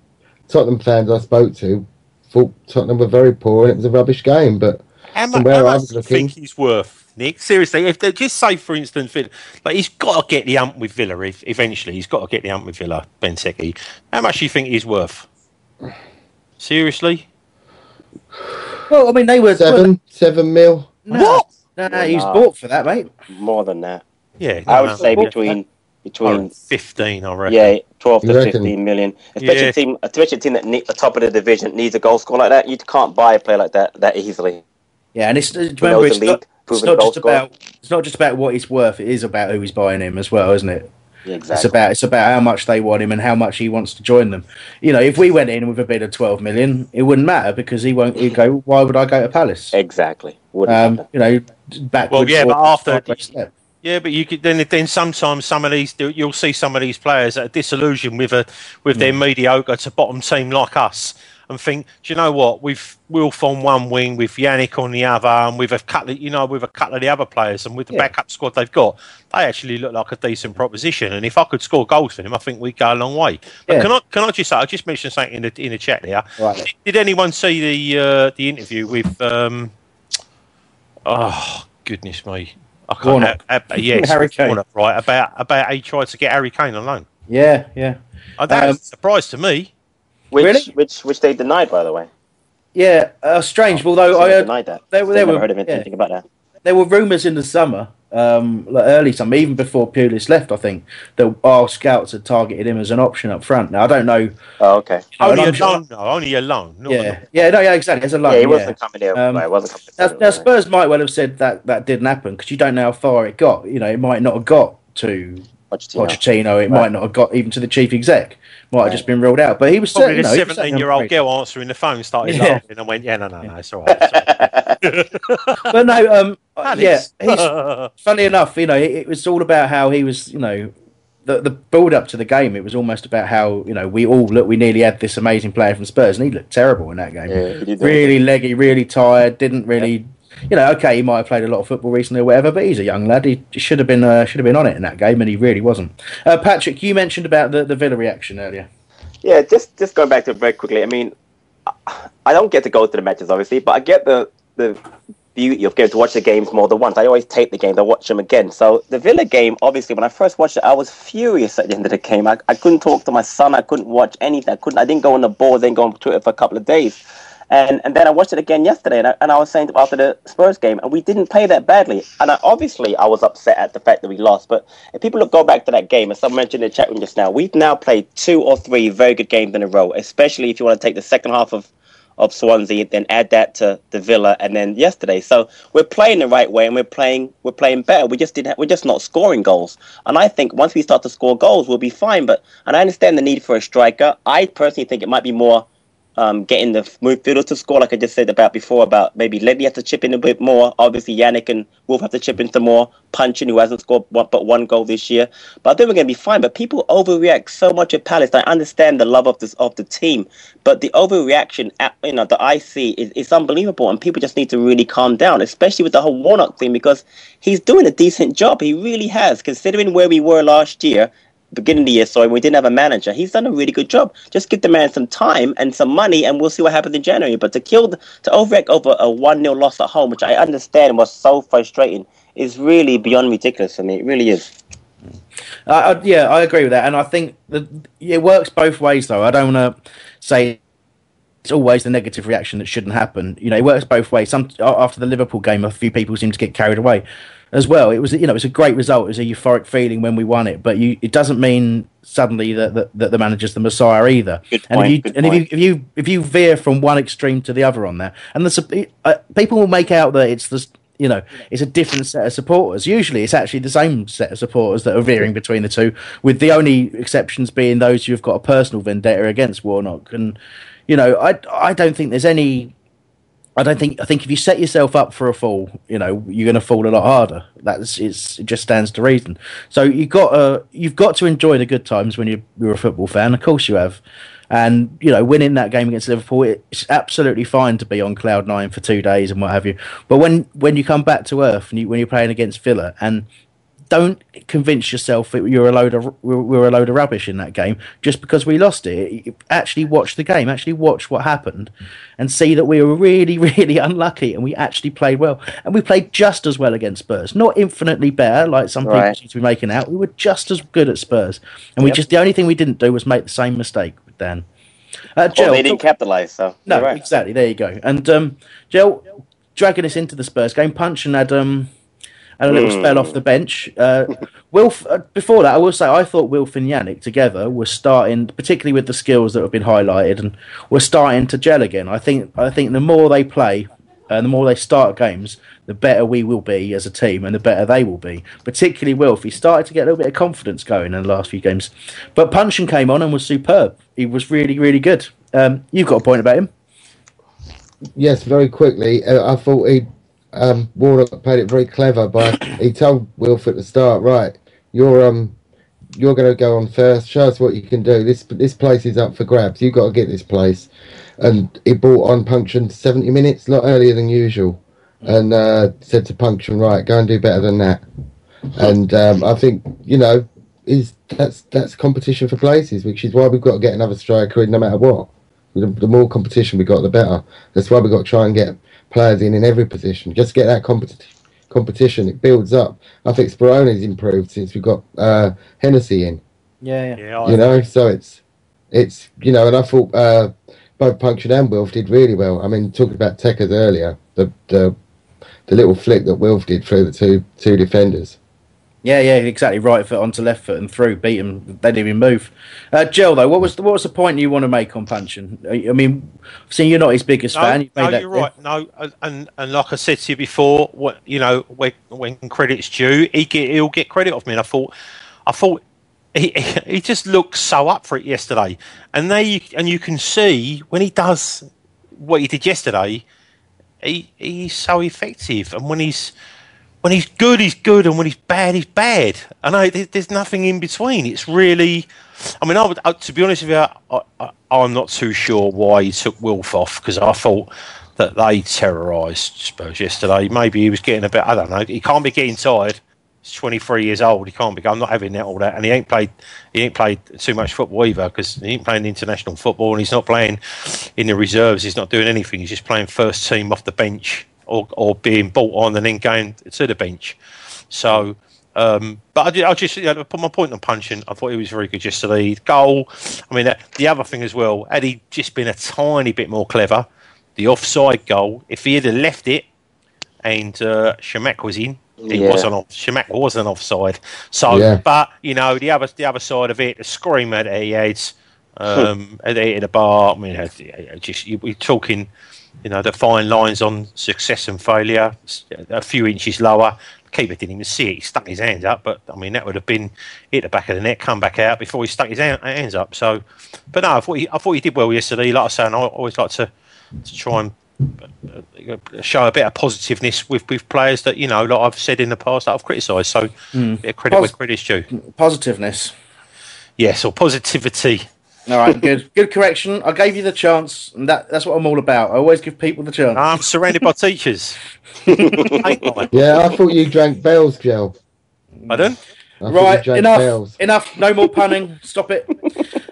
E: Tottenham fans I spoke to thought Tottenham were very poor and it was a rubbish game, but
H: How,
E: From
H: mu-
E: where
H: how
E: I
H: much
E: was
H: do you
E: looking-
H: think he's worth, Nick? Seriously, if they just say, for instance, like he's got to get the ump with Villa. If, eventually, he's got to get the ump with Villa. Benteke. How much do you think he's worth? Seriously?
C: well, I mean, they were
E: seven seven mil.
C: What? No, no, he was bought for that, mate.
G: More than that.
H: Yeah,
G: I would
H: no.
G: say between
H: Oh,
G: between
H: 15, I reckon.
G: yeah, twelve
E: You
G: to
E: reckon?
G: fifteen million. Especially
H: Yeah.
G: a team, especially a team that need, the top of the division needs a goal scorer like that. You can't buy a player like that that easily.
C: Yeah, and it's
G: Who
C: remember it's
G: the
C: not,
G: league,
C: it's not just
G: scorer.
C: about it's not just about what he's worth. It is about who he's buying him as well, isn't it?
G: Yeah,
C: It's about it's about how much they want him and how much he wants to join them. You know, if we went in with a bid of twelve million, it wouldn't matter because he won't. He'd go. Why would I go to Palace?
G: exactly. Wouldn't
C: Um,
G: happen.
C: you know, backwards.
H: Well, yeah, but after-
C: sideways step.
H: Yeah, but you could then then sometimes some of these you'll see some of these players that are disillusioned with a with their mediocre to bottom team like us and think, do you know what? We've Wilf on one wing with Yannick on the other, and with a couple, of, you know, with a couple of the other players, and with the
C: Yeah.
H: backup squad they've got, they actually look like a decent proposition. And if I could score goals for them, I think we'd go a long way. But
C: Yeah.
H: can I can I just say, I just mentioned something in the in the chat there.
C: Right.
H: Did anyone see the uh, the interview with? Um, oh goodness me, I can't.
C: Warnock.
H: Uh, uh, yes,
C: Harry Kane.
H: Warnock, right about about he tried to get Harry Kane on loan.
C: Yeah, yeah.
H: Oh, that
C: Um,
H: was a surprise to me.
G: Which,
C: Really?
G: which, which they denied, by the way.
C: Yeah, uh, strange. Although
G: So
C: I
G: they
C: heard
G: denied that.
C: there were-
G: They
C: there
G: never
C: were-
G: heard of
C: yeah.
G: anything about that.
C: There were rumours in the summer, um, like early summer, even before Pulis left, I think, that our scouts had targeted him as an option up front. Now I don't know.
G: Oh, okay.
C: know,
H: Only
C: and
H: a
C: I'm sure-
H: loan, no, only a loan. not
C: yeah, yeah, no, yeah, exactly. As a loan,
G: yeah, he wasn't coming here.
C: Um,
G: right, wasn't coming
C: Now,
G: here,
C: now
G: right.
C: Spurs might well have said that that didn't happen because you don't know how far it got. You know, it might not have got to
G: Pochettino.
C: Pochettino. It
G: Right.
C: might not have got even to the chief exec. Might have just been ruled out. But he was
H: Probably
C: certainly
H: the
C: no, he
H: seventeen-year-old girl answering the phone started
C: Yeah.
H: laughing and went, "Yeah, no, no, no, it's all right." It's all right.
C: But no, um,
H: Alex.
C: yeah, he's, funny enough, you know, it, it was all about how he was, you know, the the build up to the game. It was almost about how you know we all look. We nearly had this amazing player from Spurs, and he looked terrible in that game.
G: Yeah, he did.
C: really leggy, really tired. Didn't really, you know, okay, he might have played a lot of football recently or whatever, but he's a young lad. He should have been uh, should have been on it in that game, and he really wasn't. Uh, Patrick, you mentioned about the the Villa reaction earlier.
G: Yeah, just just going back to it very quickly. I mean, I- don't get to go to the matches, obviously, but I get the the beauty of getting to watch the games more than once. I always tape the games, I watch them again. So the Villa game, obviously, when I first watched it, I was furious at the end of the game. I, I couldn't talk to my son. I couldn't watch anything. I couldn't. I didn't go on the board. Didn't go on Twitter for a couple of days. And and then I watched it again yesterday, and I, and I was saying after the Spurs game, and we didn't play that badly. And I, obviously, I was upset at the fact that we lost. But if people look, go back to that game, as someone mentioned in the chat room just now, we've now played two or three very good games in a row. Especially if you want to take the second half of of Swansea, then add that to the Villa, and then yesterday. So we're playing the right way, and we're playing we're playing better. We just didn't. We're just not scoring goals. And I think once we start to score goals, we'll be fine. But and I understand the need for a striker. I personally think it might be more um, getting the midfielder to score, like I just said about before, about maybe Ledley has to chip in a bit more. Obviously, Yannick and Wilf have to chip in some more. Puncheon, who hasn't scored one, but one goal this year. But I think we're going to be fine. But people overreact so much at Palace. I understand the love of this of the team, but the overreaction, at, you know, that I see is, is unbelievable. And people just need to really calm down, especially with the whole Warnock thing, because he's doing a decent job. He really has, considering where we were last year beginning of the year, sorry, we didn't have a manager. He's done a really good job. Just give the man some time and some money, and we'll see what happens in January. But to kill, the, to overact over a 1 0 loss at home, which I understand was so frustrating, is really beyond ridiculous for me. It really is.
C: I, yeah, I agree with that, and I think that it works both ways. Though I don't want to say it's always the negative reaction that shouldn't happen. You know, it works both ways. Some after the Liverpool game, a few people seem to get carried away as well. It was you know it's a great result. It was a euphoric feeling when we won it, but you it doesn't mean suddenly that that, that the manager's the messiah either.
G: Good
C: and if you
G: good
C: and if you, if you if you veer from one extreme to the other on that, and the uh, people will make out that it's the you know it's a different set of supporters. Usually, it's actually the same set of supporters that are veering between the two, with the only exceptions being those who've got a personal vendetta against Warnock. And you know, I I don't think there's any. I don't think I think if you set yourself up for a fall, you know you're going to fall a lot harder. That's it's, it just stands to reason. So you got uh, you've got to enjoy the good times when you're, you're a football fan. Of course you have, and you know winning that game against Liverpool, it's absolutely fine to be on cloud nine for two days and what have you. But when when you come back to earth and you, when you're playing against Villa and don't convince yourself that you're a load of we're, we're a load of rubbish in that game just because we lost it. Actually, watch the game. Actually, watch what happened, and see that we were really, really unlucky, and we actually played well, and we played just as well against Spurs. Not infinitely better, like some people
G: Right.
C: seem to be making out. We were just as good at Spurs, and we
G: Yep.
C: just the only thing we didn't do was make the same mistake with Dan. Uh,
G: Well, they didn't capitalize, so
C: no,
G: right.
C: exactly. There you go. And um, Jill, dragging us into the Spurs game, Puncheon had um, had a little
G: Hmm.
C: spell off the bench. Uh, Wilf. Uh, before that, I will say I thought Wilf and Yannick together were starting, particularly with the skills that have been highlighted, and were starting to gel again. I think. I think the more they play. And the more they start games, the better we will be as a team, and the better they will be. Particularly Wilf, he started to get a little bit of confidence going in the last few games. But Puncheon came on and was superb. He was really, really good. Um, you've got a point about him.
E: Yes, very quickly. Uh, I thought he um, Warnock played it very clever by he told Wilf at the start, right, you're um you're going to go on first. Show us what you can do. This this place is up for grabs. You've got to get this place. And he brought on Puncheon 70 minutes, a lot earlier than usual, and uh, said to Puncheon, right, go and do better than that. And um, I think you know is that's that's competition for places, which is why we've got to get another striker in no matter what. The, the more competition we got, the better. That's why we've got to try and get players in in every position. Just get that competition competition. It builds up. I think Speroni's improved since we got uh, Hennessey in.
C: Yeah,
H: yeah. yeah
E: you know, so it's it's you know, and I thought uh, both Puncheon and Wilf did really well. I mean, talking about Tekkers earlier, the the the little flick that Wilf did through the two two defenders.
C: Yeah, yeah, exactly. Right foot onto left foot and through, beat him. They didn't even move. Uh, Jill, though, what was the, what was the point you want to make on Puncheon? I mean, seeing you're not his biggest
H: no,
C: fan, you
H: no, you're right. No, and and like I said to you before, what you know, when when credit's due, he get, he'll get credit off me. And I thought, I thought he he just looked so up for it yesterday, and they and you can see when he does what he did yesterday, he he's so effective, and when he's when he's good, he's good, and when he's bad, he's bad. And I, there's nothing in between. It's really, I mean, I would, I, to be honest with you, I, am not too sure why he took Wilf off because I thought that they terrorised Spurs yesterday. Maybe he was getting a bit, I don't know. He can't be getting tired. He's 23 years old. He can't be. I'm not having that all that, and he ain't played. He ain't played too much football either because he ain't playing international football, and he's not playing in the reserves. He's not doing anything. He's just playing first team off the bench or, or being bought on and then going to the bench. So, um, but I, I just you know, put my point on Puncheon. I thought he was very good yesterday. Goal. I mean, the other thing as well. Had he just been a tiny bit more clever, the offside goal. If he had left it, and uh, Chamakh was in, he yeah. wasn't off. Chamakh wasn't offside. So, yeah. but you know, the other the other side of it, the screamer that he had um, at, the, at the bar. I mean, just we're talking you know, the fine lines on success and failure, a few inches lower. The keeper didn't even see it. He stuck his hands up, but I mean, that would have been hit the back of the net, come back out before he stuck his hands up. So, but no, I thought he, I thought he did well yesterday. Like I say, and I always like to, to try and uh, show a bit of positiveness with, with players that, you know, like I've said in the past that I've criticised. So, mm. credit Pos- where credit's due.
C: Positiveness.
H: Yes, or positivity.
C: All right, good, good correction. I gave you the chance, and that, that's what I'm all about. I always give people the chance.
H: I'm surrounded by teachers.
E: yeah, I thought you drank Bell's gel.
H: Pardon?
E: I
C: right, enough, Bell's. enough. No more punning. Stop it.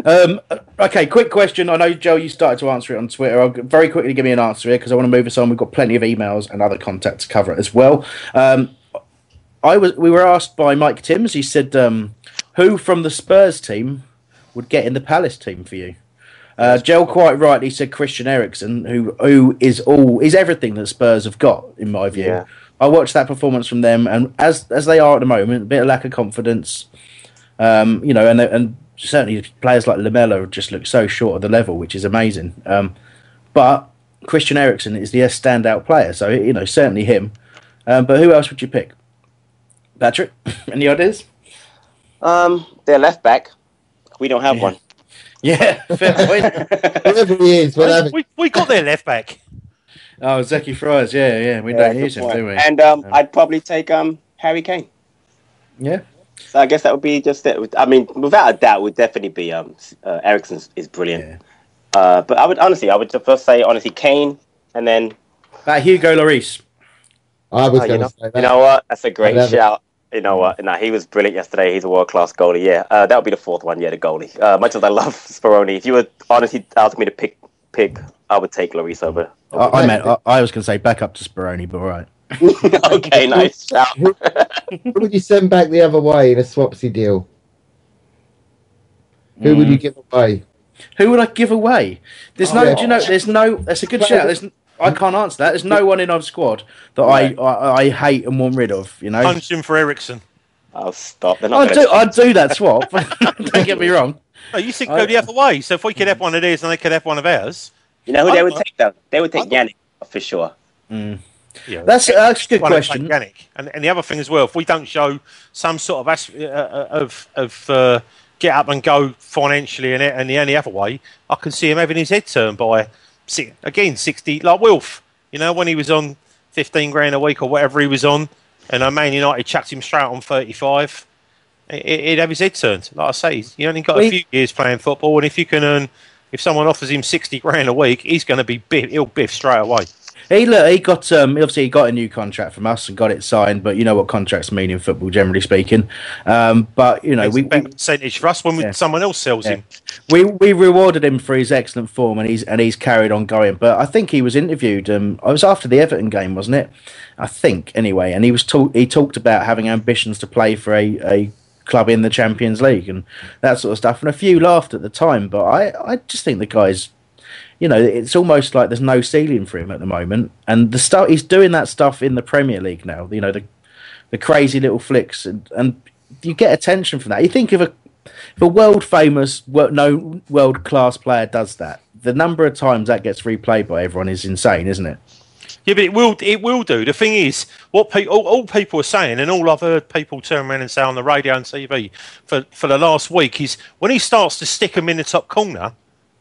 C: Um, okay, quick question. I know Joe, you started to answer it on Twitter. I'll very quickly give me an answer here because I want to move us on. We've got plenty of emails and other contact to cover as well. Um, I was. We were asked by Mike Timms. He said, um, "Who from the Spurs team would get in the Palace team for you. Uh, quite rightly said Christian Eriksen, who who is all is everything that Spurs have got in my view. Yeah. I watched that performance from them, and as as they are at the moment, a bit of lack of confidence, um, you know, and and certainly players like Lamela just look so short of the level, which is amazing. Um, but Christian Eriksen is the standout player, so you know certainly him. Um, but who else would you pick? Patrick, any ideas?
G: Um, their left back. We don't have
C: yeah.
G: one.
C: Yeah, fair
E: point. Whatever he is,
H: we, we, we got their left back.
C: Oh, Zeki Fryers, yeah, yeah. We yeah, don't use him, do we?
G: And um, um, I'd probably take um, Harry Kane.
C: Yeah.
G: So I guess that would be just it. I mean, without a doubt, would definitely be um, uh, Eriksen is brilliant. Yeah. Uh, but I would honestly, I would first say honestly Kane, and then
C: uh, Hugo Lloris.
E: I was
G: oh,
E: going
G: to
E: say that.
G: You know what? That's a great shout. You know what? No, he was brilliant yesterday. He's a world class goalie. Yeah, uh, that would be the fourth one. Yeah, the goalie. Uh, much as I love Speroni, if you were honestly asking me to pick, pick, I would take Lloris over.
C: over I, I meant I, I was going to say back up to Speroni, but all right.
G: okay, nice.
E: who, who would you send back the other way in a swapsy deal? Who mm. would you give away?
C: Who would I give away? There's oh, no. Do you know? There's no. That's a good shout. There's I can't answer that. There's no one in our squad that I, I, I hate and want rid of. You know,
H: punch him for
G: I'll stop!
C: I'd do, I'd do that swap. Don't get me wrong.
H: No, you think go the other way. So if we could have one of theirs and they could have one of ours,
G: you know who they would take though? They would take Yannick for sure.
C: Mm. Yeah, that's, that's a good question.
H: Yannick. And, and the other thing as well, if we don't show some sort of uh, uh, of of uh, get up and go financially and, and the only other way, I can see him having his head turned by again, 60, like Wilf, you know, when he was on fifteen grand a week or whatever he was on, and uh, Man United chucked him straight on thirty five, he'd have his head turned. Like I say, he's he only got a few years playing football, and if you can earn, if someone offers him sixty grand a week, he's going to be biff, he'll biff straight away.
C: He look, he got um, obviously he got a new contract from us and got it signed, but you know what contracts mean in football, generally speaking. Um, but you know,
H: It's
C: we,
H: percentage for us when we,
C: Yeah.
H: someone else sells
C: Yeah.
H: him.
C: we we rewarded him for his excellent form, and he's and he's carried on going. But I think he was interviewed. Um, I was after the Everton game, wasn't it? I think anyway, and he was talk, he talked about having ambitions to play for a, a club in the Champions League and that sort of stuff. And a few laughed at the time, but I I just think the guy's. You know, it's almost like there's no ceiling for him at the moment, and the stuff he's doing that stuff in the Premier League now. You know, the the crazy little flicks, and, and you get attention from that. You think of a if a world famous, no world class player does that, the number of times that gets replayed by everyone is insane, isn't it?
H: Yeah, but it will it will do. The thing is, what pe- all, all people are saying, and all I've heard people turn around and say on the radio and TV for for the last week is when he starts to stick him in the top corner,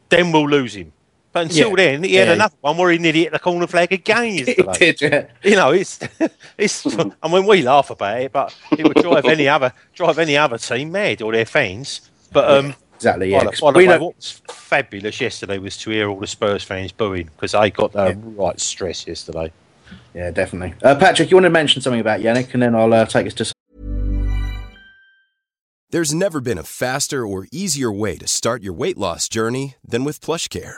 H: then we'll lose him. But until
C: Yeah.
H: then, he had
C: Yeah.
H: another one where he nearly hit the corner flag again yesterday.
C: did, yeah.
H: You know, it's it's. I mean, we laugh about it, but it would drive any other drive any other team mad or their fans. But um,
C: Exactly, yeah.
H: by the- by the
C: we
H: way,
C: know-
H: what was fabulous yesterday was to hear all the Spurs fans booing because they got the right stress yesterday.
C: Yeah, definitely. Uh, Patrick, you want to mention something about Yannick, and then I'll uh, take us to.
F: There's never been a faster or easier way to start your weight loss journey than with PlushCare.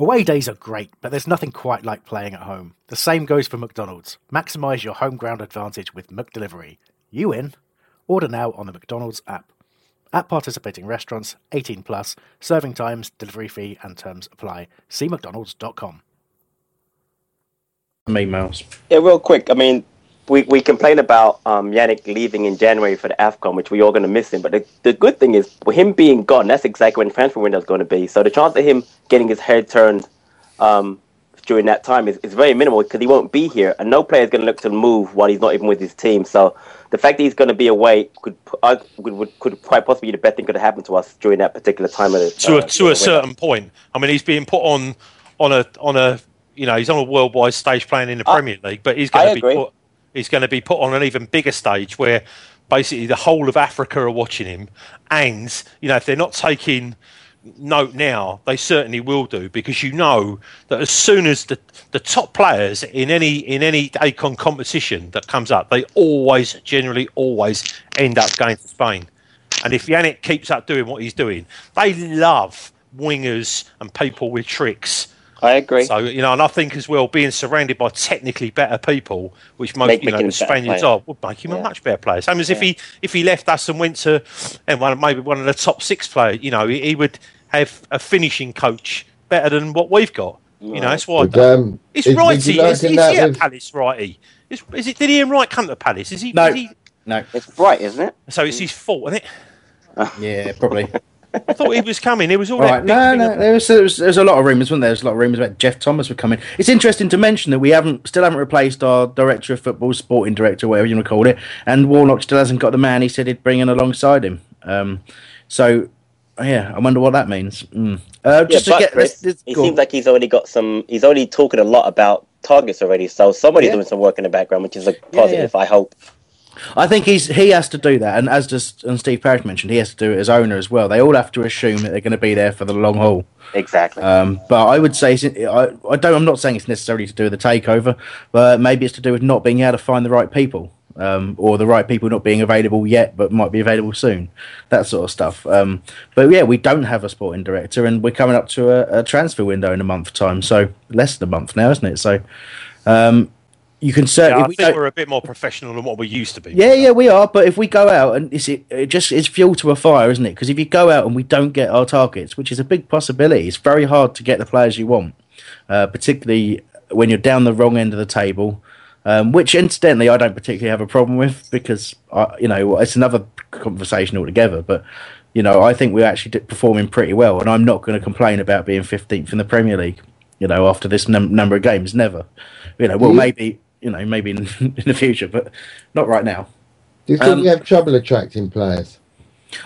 A: Away days are great, but there's nothing quite like playing at home. The same goes for McDonald's. Maximise your home ground advantage with McDelivery. You in? Order now on the McDonald's app. At participating restaurants, 18 plus, serving times, delivery fee, and terms apply. See McDonald's.com.
C: emails.
G: Yeah, real quick. I mean, we, we complain about um, Yannick leaving in January for the AFCON, which we're all going to miss him. But the, the good thing is, with him being gone, that's exactly when transfer window is going to be. So the chance of him getting his head turned um, during that time is, is very minimal because he won't be here. And no player is going to look to move while he's not even with his team. So the fact that he's going to be away could, uh, would, could quite possibly be the best thing could have happened to us during that particular time of the
H: to
G: uh,
H: a to a certain point. I mean, he's being put on on a on a you know he's on a worldwide stage playing in the
G: I-
H: Premier League, but he's
G: I
H: going to be
G: agree.
H: put he's going to be put on an even bigger stage where basically the whole of Africa are watching him, and you know if they're not taking note now, they certainly will do because you know that as soon as the the top players in any in any AFCON competition that comes up, they always generally always end up going to Spain. And if Yannick keeps up doing what he's doing, they love wingers and people with tricks.
G: I agree.
H: So you know, and I think as well, being surrounded by technically better people, which most
G: Make-
H: you know the Spaniards are, would make him a much better player. Same as if he if he left us and went to and one maybe one of the top six players, you know, he, he would have a finishing coach better than what we've got. You know, that's why.
E: But, um,
H: It's
E: is-
H: righty.
E: you
H: Is,
E: liken
H: is he at
E: with-
H: Palace righty? Is, is it? Did Ian Wright come to Palace? Is he?
C: No.
H: Is he
C: No.
G: It's bright, isn't it?
H: so it's his fault, isn't it?
C: Yeah, probably.
H: I thought he was coming. There was all
C: All
H: that
C: right,
H: big
C: no, no. There was, there was there was a lot of rumours, wasn't there? There's a lot of rumours about Geoff Thomas were coming. It's interesting to mention that we haven't still haven't replaced our director of football, sporting director, whatever you want to call it, and Warnock still hasn't got the man he said he'd bring in alongside him. Um, so yeah, I wonder what that means. Mm. Uh, just
G: yeah,
C: to get,
G: Chris,
C: let's, let's
G: he seems like he's already got some. He's already talking a lot about targets already. So somebody's
C: Yeah.
G: doing some work in the background, which is a positive. I hope.
C: I think he's he has to do that, and as does and Steve Parish mentioned, he has to do it as owner as well. They all have to assume that they're going to be there for the long haul.
G: Exactly.
C: Um, but I would say I, I don't. I'm not saying it's necessarily to do with the takeover, but maybe it's to do with not being able to find the right people, um, or the right people not being available yet, but might be available soon. That sort of stuff. Um, but yeah, we don't have a sporting director, and we're coming up to a, a transfer window in a month time, so less than a month now, isn't it? So um, you can
H: Yeah,
C: certainly.
H: I
C: we
H: think we're a bit more professional than what we used to be.
C: yeah, yeah, we are. But if we go out and it's it, it just it's fuel to a fire, isn't it? Because if you go out and we don't get our targets, which is a big possibility, it's very hard to get the players you want, uh, particularly when you're down the wrong end of the table. Um, which, incidentally, I don't particularly have a problem with because I, you know it's another conversation altogether. But you know, I think we're actually performing pretty well, and I'm not going to complain about being 15th in the Premier League. You know, after this num- number of games, never. You know, well, maybe you know, maybe in, in the future, but not right now.
E: Do you think
C: Um,
E: we have trouble attracting players?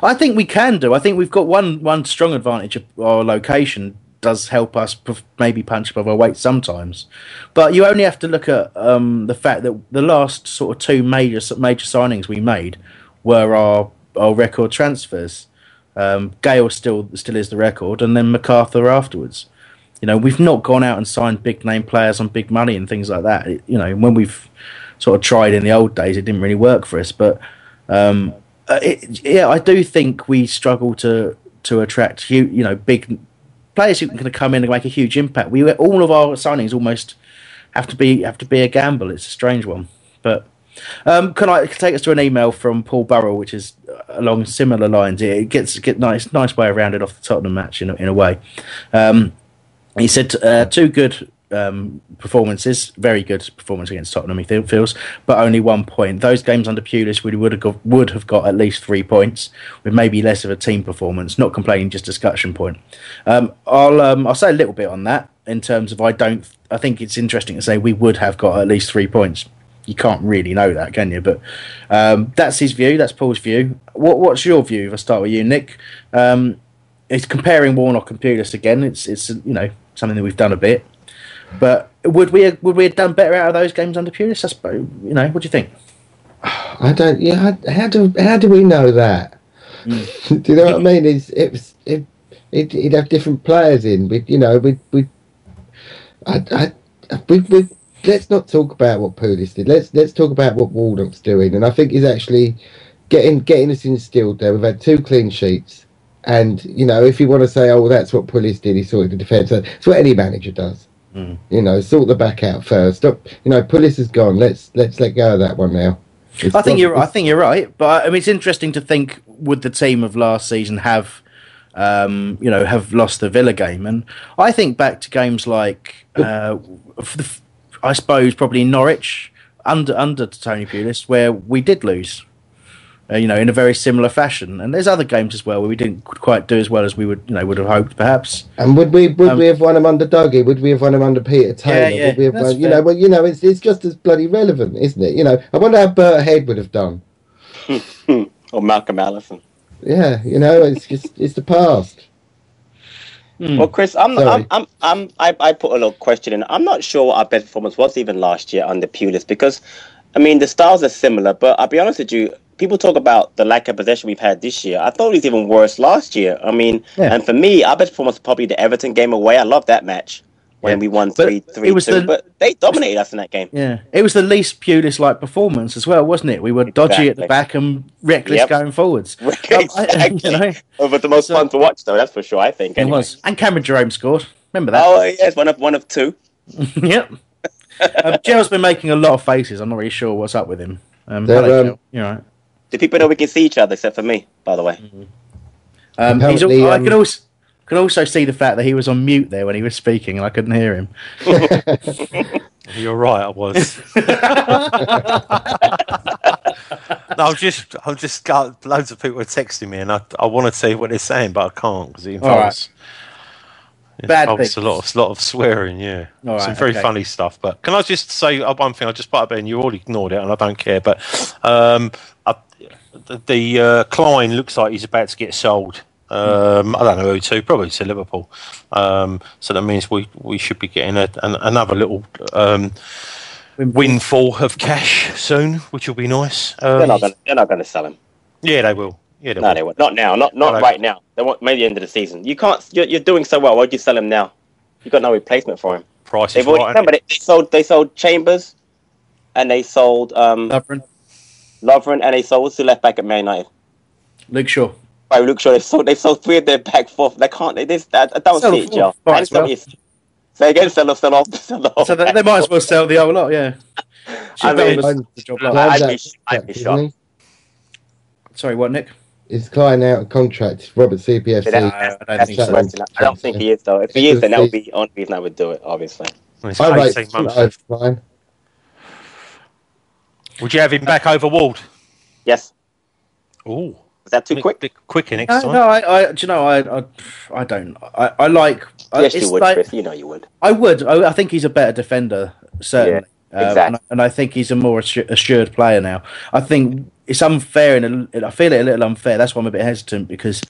C: I think we can do. I think we've got one one strong advantage of our location does help us maybe punch above our weight sometimes, but you only have to look at um, the fact that the last sort of two major major signings we made were our our record transfers. Um, Gayle still still is the record, and then McArthur afterwards. You know, we've not gone out and signed big name players on big money and things like that. You know, when we've sort of tried in the old days, it didn't really work for us. But um, uh, it, yeah, I do think we struggle to to attract hu- you know big players who can come in and make a huge impact. We all of our signings almost have to be have to be a gamble. It's a strange one, but. Um, can I take us to an email from Paul Burrell, which is uh, along similar lines? It gets get nice nice way around it off the Tottenham match in in a way. Um, he said uh, two good um, performances, very good performance against Tottenham. He feels, but only one point. Those games under Pulis, we would have got, would have got at least three points, with maybe less of a team performance. Not complaining, just discussion point. Um, I'll um, I'll say a little bit on that in terms of I don't. I think it's interesting to say we would have got at least three points. You can't really know that, can you? But um, that's his view. That's Paul's view. What, what's your view? If I start with you, Nick. Um, it's comparing Warnock and Pulis again. It's it's you know something that we've done a bit, but would we would we have done better out of those games under Pulis? I suppose. You know, what do you think?
E: I don't. Yeah, how, how do how do we know that? Hmm. do you know what I mean? It's it was it, it would have different players in. We you know we we I, I we we let's not talk about what Pulis did. Let's let's talk about what Warnock's doing. And I think he's actually getting getting us instilled there. We've had two clean sheets. And you know, if you want to say, "Oh, that's what Pulis did," he sorted the defence. It's what any manager does. You know, sort the back out first. Stop. You know, Pulis is gone. Let's let's let go of that one now. It's
C: I think
E: not-
C: you're. I think you're right, but I mean, it's interesting to think would the team of last season have, um, you know, have lost the Villa game, and I think back to games like, uh, f- the f- I suppose probably Norwich under under Tony Pulis, where we did lose. Uh, you know, in a very similar fashion, and there's other games as well where we didn't quite do as well as we would, you know, would have hoped, perhaps.
E: And would we would
C: Um,
E: we have won them under Dougie? Would we have won them under Peter Taylor?
C: yeah,
E: would we have
C: that's
E: won, you know, well, you know, it's it's just as bloody relevant, isn't it? You know, I wonder how Bert Head would have done.
G: or Malcolm Allison.
E: Yeah, you know, it's just it's the past.
G: Well, Chris, I'm, I'm, I'm, I'm, I, I put a little question in. I'm not sure what our best performance was even last year under Pulis because, I mean, the styles are similar, but I'll be honest with you. People talk about the lack of possession we've had this year. I thought it was even worse last year. I mean,
C: Yeah.
G: and for me, our best performance was probably the Everton game away. I love that match when
C: Yeah.
G: we won
C: But
G: three,
C: it
G: three,
C: was
G: two.
C: the-
G: But they dominated us in that game.
C: Yeah, it was the least Pulis-like performance as well, wasn't it? We were dodgy at the back and reckless
G: Yep.
C: going forwards. Um, I- you know,
G: Oh, but the most
C: So-
G: fun to watch, though. That's for sure. I think.
C: it was. And Cameron Jerome scored. Remember that?
G: Oh yes, one of one of two.
C: yep. um, Gerald's been making a lot of faces. I'm not really sure what's up with him. Um,
E: They're,
C: hello,
E: um,
C: Gerald. You're right.
G: Do people know we can see each other except for me? By the way.
C: Um, he's, al-
E: apparently,
C: I
E: um,
C: can also can also see the fact that he was on mute there when he was speaking, and I couldn't hear him.
H: You're right, I was. no, I'm just, I'm just got loads of people are texting me, and I, I want to see what they're saying, but I can't because it
C: All right.
H: involves, it
C: Bad
H: involves a
C: things.
H: lot of, lot of swearing. Yeah,
C: All
H: some
C: right,
H: very
C: okay.
H: funny stuff. But can I just say uh, one thing? I just bought up and you all ignored it, and I don't care. But um, I, the, the uh, Clyne looks like he's about to get sold. Um, I don't know who to, probably to Liverpool. Um, so that means we, we should be getting a, an, another little um, windfall of cash soon, which will be nice. Um,
G: They're not gonna. They're not gonna sell him.
H: yeah, they will. Yeah, they
G: No,
H: will.
G: they won't. Not now. Not not
H: No,
G: right now. They want maybe the end of the season. You can't. You're, you're doing so well. Why'd you sell him now? You got no replacement for him.
H: Price is
G: They've already
H: right.
G: remember they, they sold. They sold Chambers, and they sold um
C: Lovren,
G: Lovren, and they sold what's the left back at Man United.
C: Luke Shaw.
G: Right, Luke Shaw. They sold. They sold three of their back four. They can't. They this. I, I don't
C: Sell
G: see it,
C: four.
G: Joe.
C: Might
G: And
C: as well.
G: so it's- Say again. Sell off. Sell off. Sell off.
C: So they, they might as well sell the whole lot. Yeah. Should
G: I
C: have done
G: mean-
C: the- the job like
E: Clyne's
G: I'd
E: out
G: be-
E: of
G: I'd be
E: contract,
G: shocked.
E: isn't he?
C: Sorry, what, Nick?
E: Is Clyne out of contract? Robert CPFC.
G: That-
C: I don't
G: that's
C: think
G: just
C: so.
G: worse than that. I don't think he is though. If he is, then that would be the only reason I would do it. Obviously.
H: It's
E: I rate
H: 18 months.
E: over Clyne.
H: Would you have him back over Ward?
G: Yes.
H: Oh,
G: is that too quick?
H: Quicker next
C: No,
H: time.
C: no, I, I, do you know, I, I, I don't. I, I like.
G: Yes,
C: it's
G: you would,
C: like-
G: Chris. You know you would.
C: I would. I, I think he's a better defender, certainly.
G: Yeah,
C: Um,
G: exactly.
C: and, I- and I think he's a more assured player now. I think it's unfair, and I feel it a little unfair. That's why I'm a bit hesitant because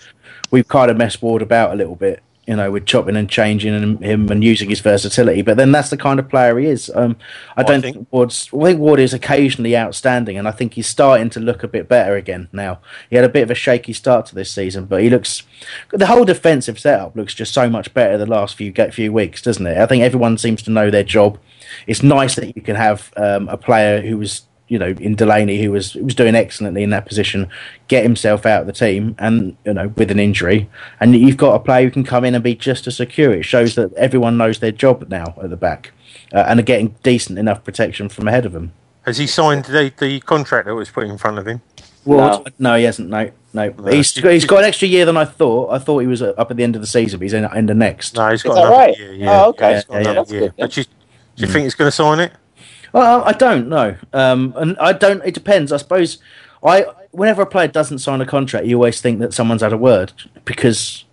C: we've kind of messed Ward about a little bit, you know, with chopping and changing and him and using his versatility. But then that's the kind of player he is. Um, I don't think, Ward's. I think Ward is occasionally outstanding, and I think he's starting to look a bit better again now. He had a bit of a shaky start to this season, but he looks. The whole defensive setup looks just so much better the last few get few weeks, doesn't it? I think everyone seems to know their job. It's nice that you can have um, a player who was you know, in Delaney, who was was doing excellently in that position, get himself out of the team, and you know, with an injury, and you've got a player who can come in and be just as secure. It shows that everyone knows their job now at the back, uh, and are getting decent enough protection from ahead of them.
H: Has he signed the, the contract that was put in front of him?
C: Ward, no. he hasn't. No, no. He's, he's got an extra year than I thought. I thought he was uh, up at the end of the season, but he's in, in the next.
H: No, he's got
C: Is that
H: another
C: right?
H: year. Yeah.
C: Oh, okay.
H: Yeah, he's
C: Yeah, yeah, that's good, yeah.
H: But you, do you think he's going to sign it?
C: Well, I don't know, um, and I don't. It depends. I suppose. I whenever a player doesn't sign a contract, you always think that someone's had a word because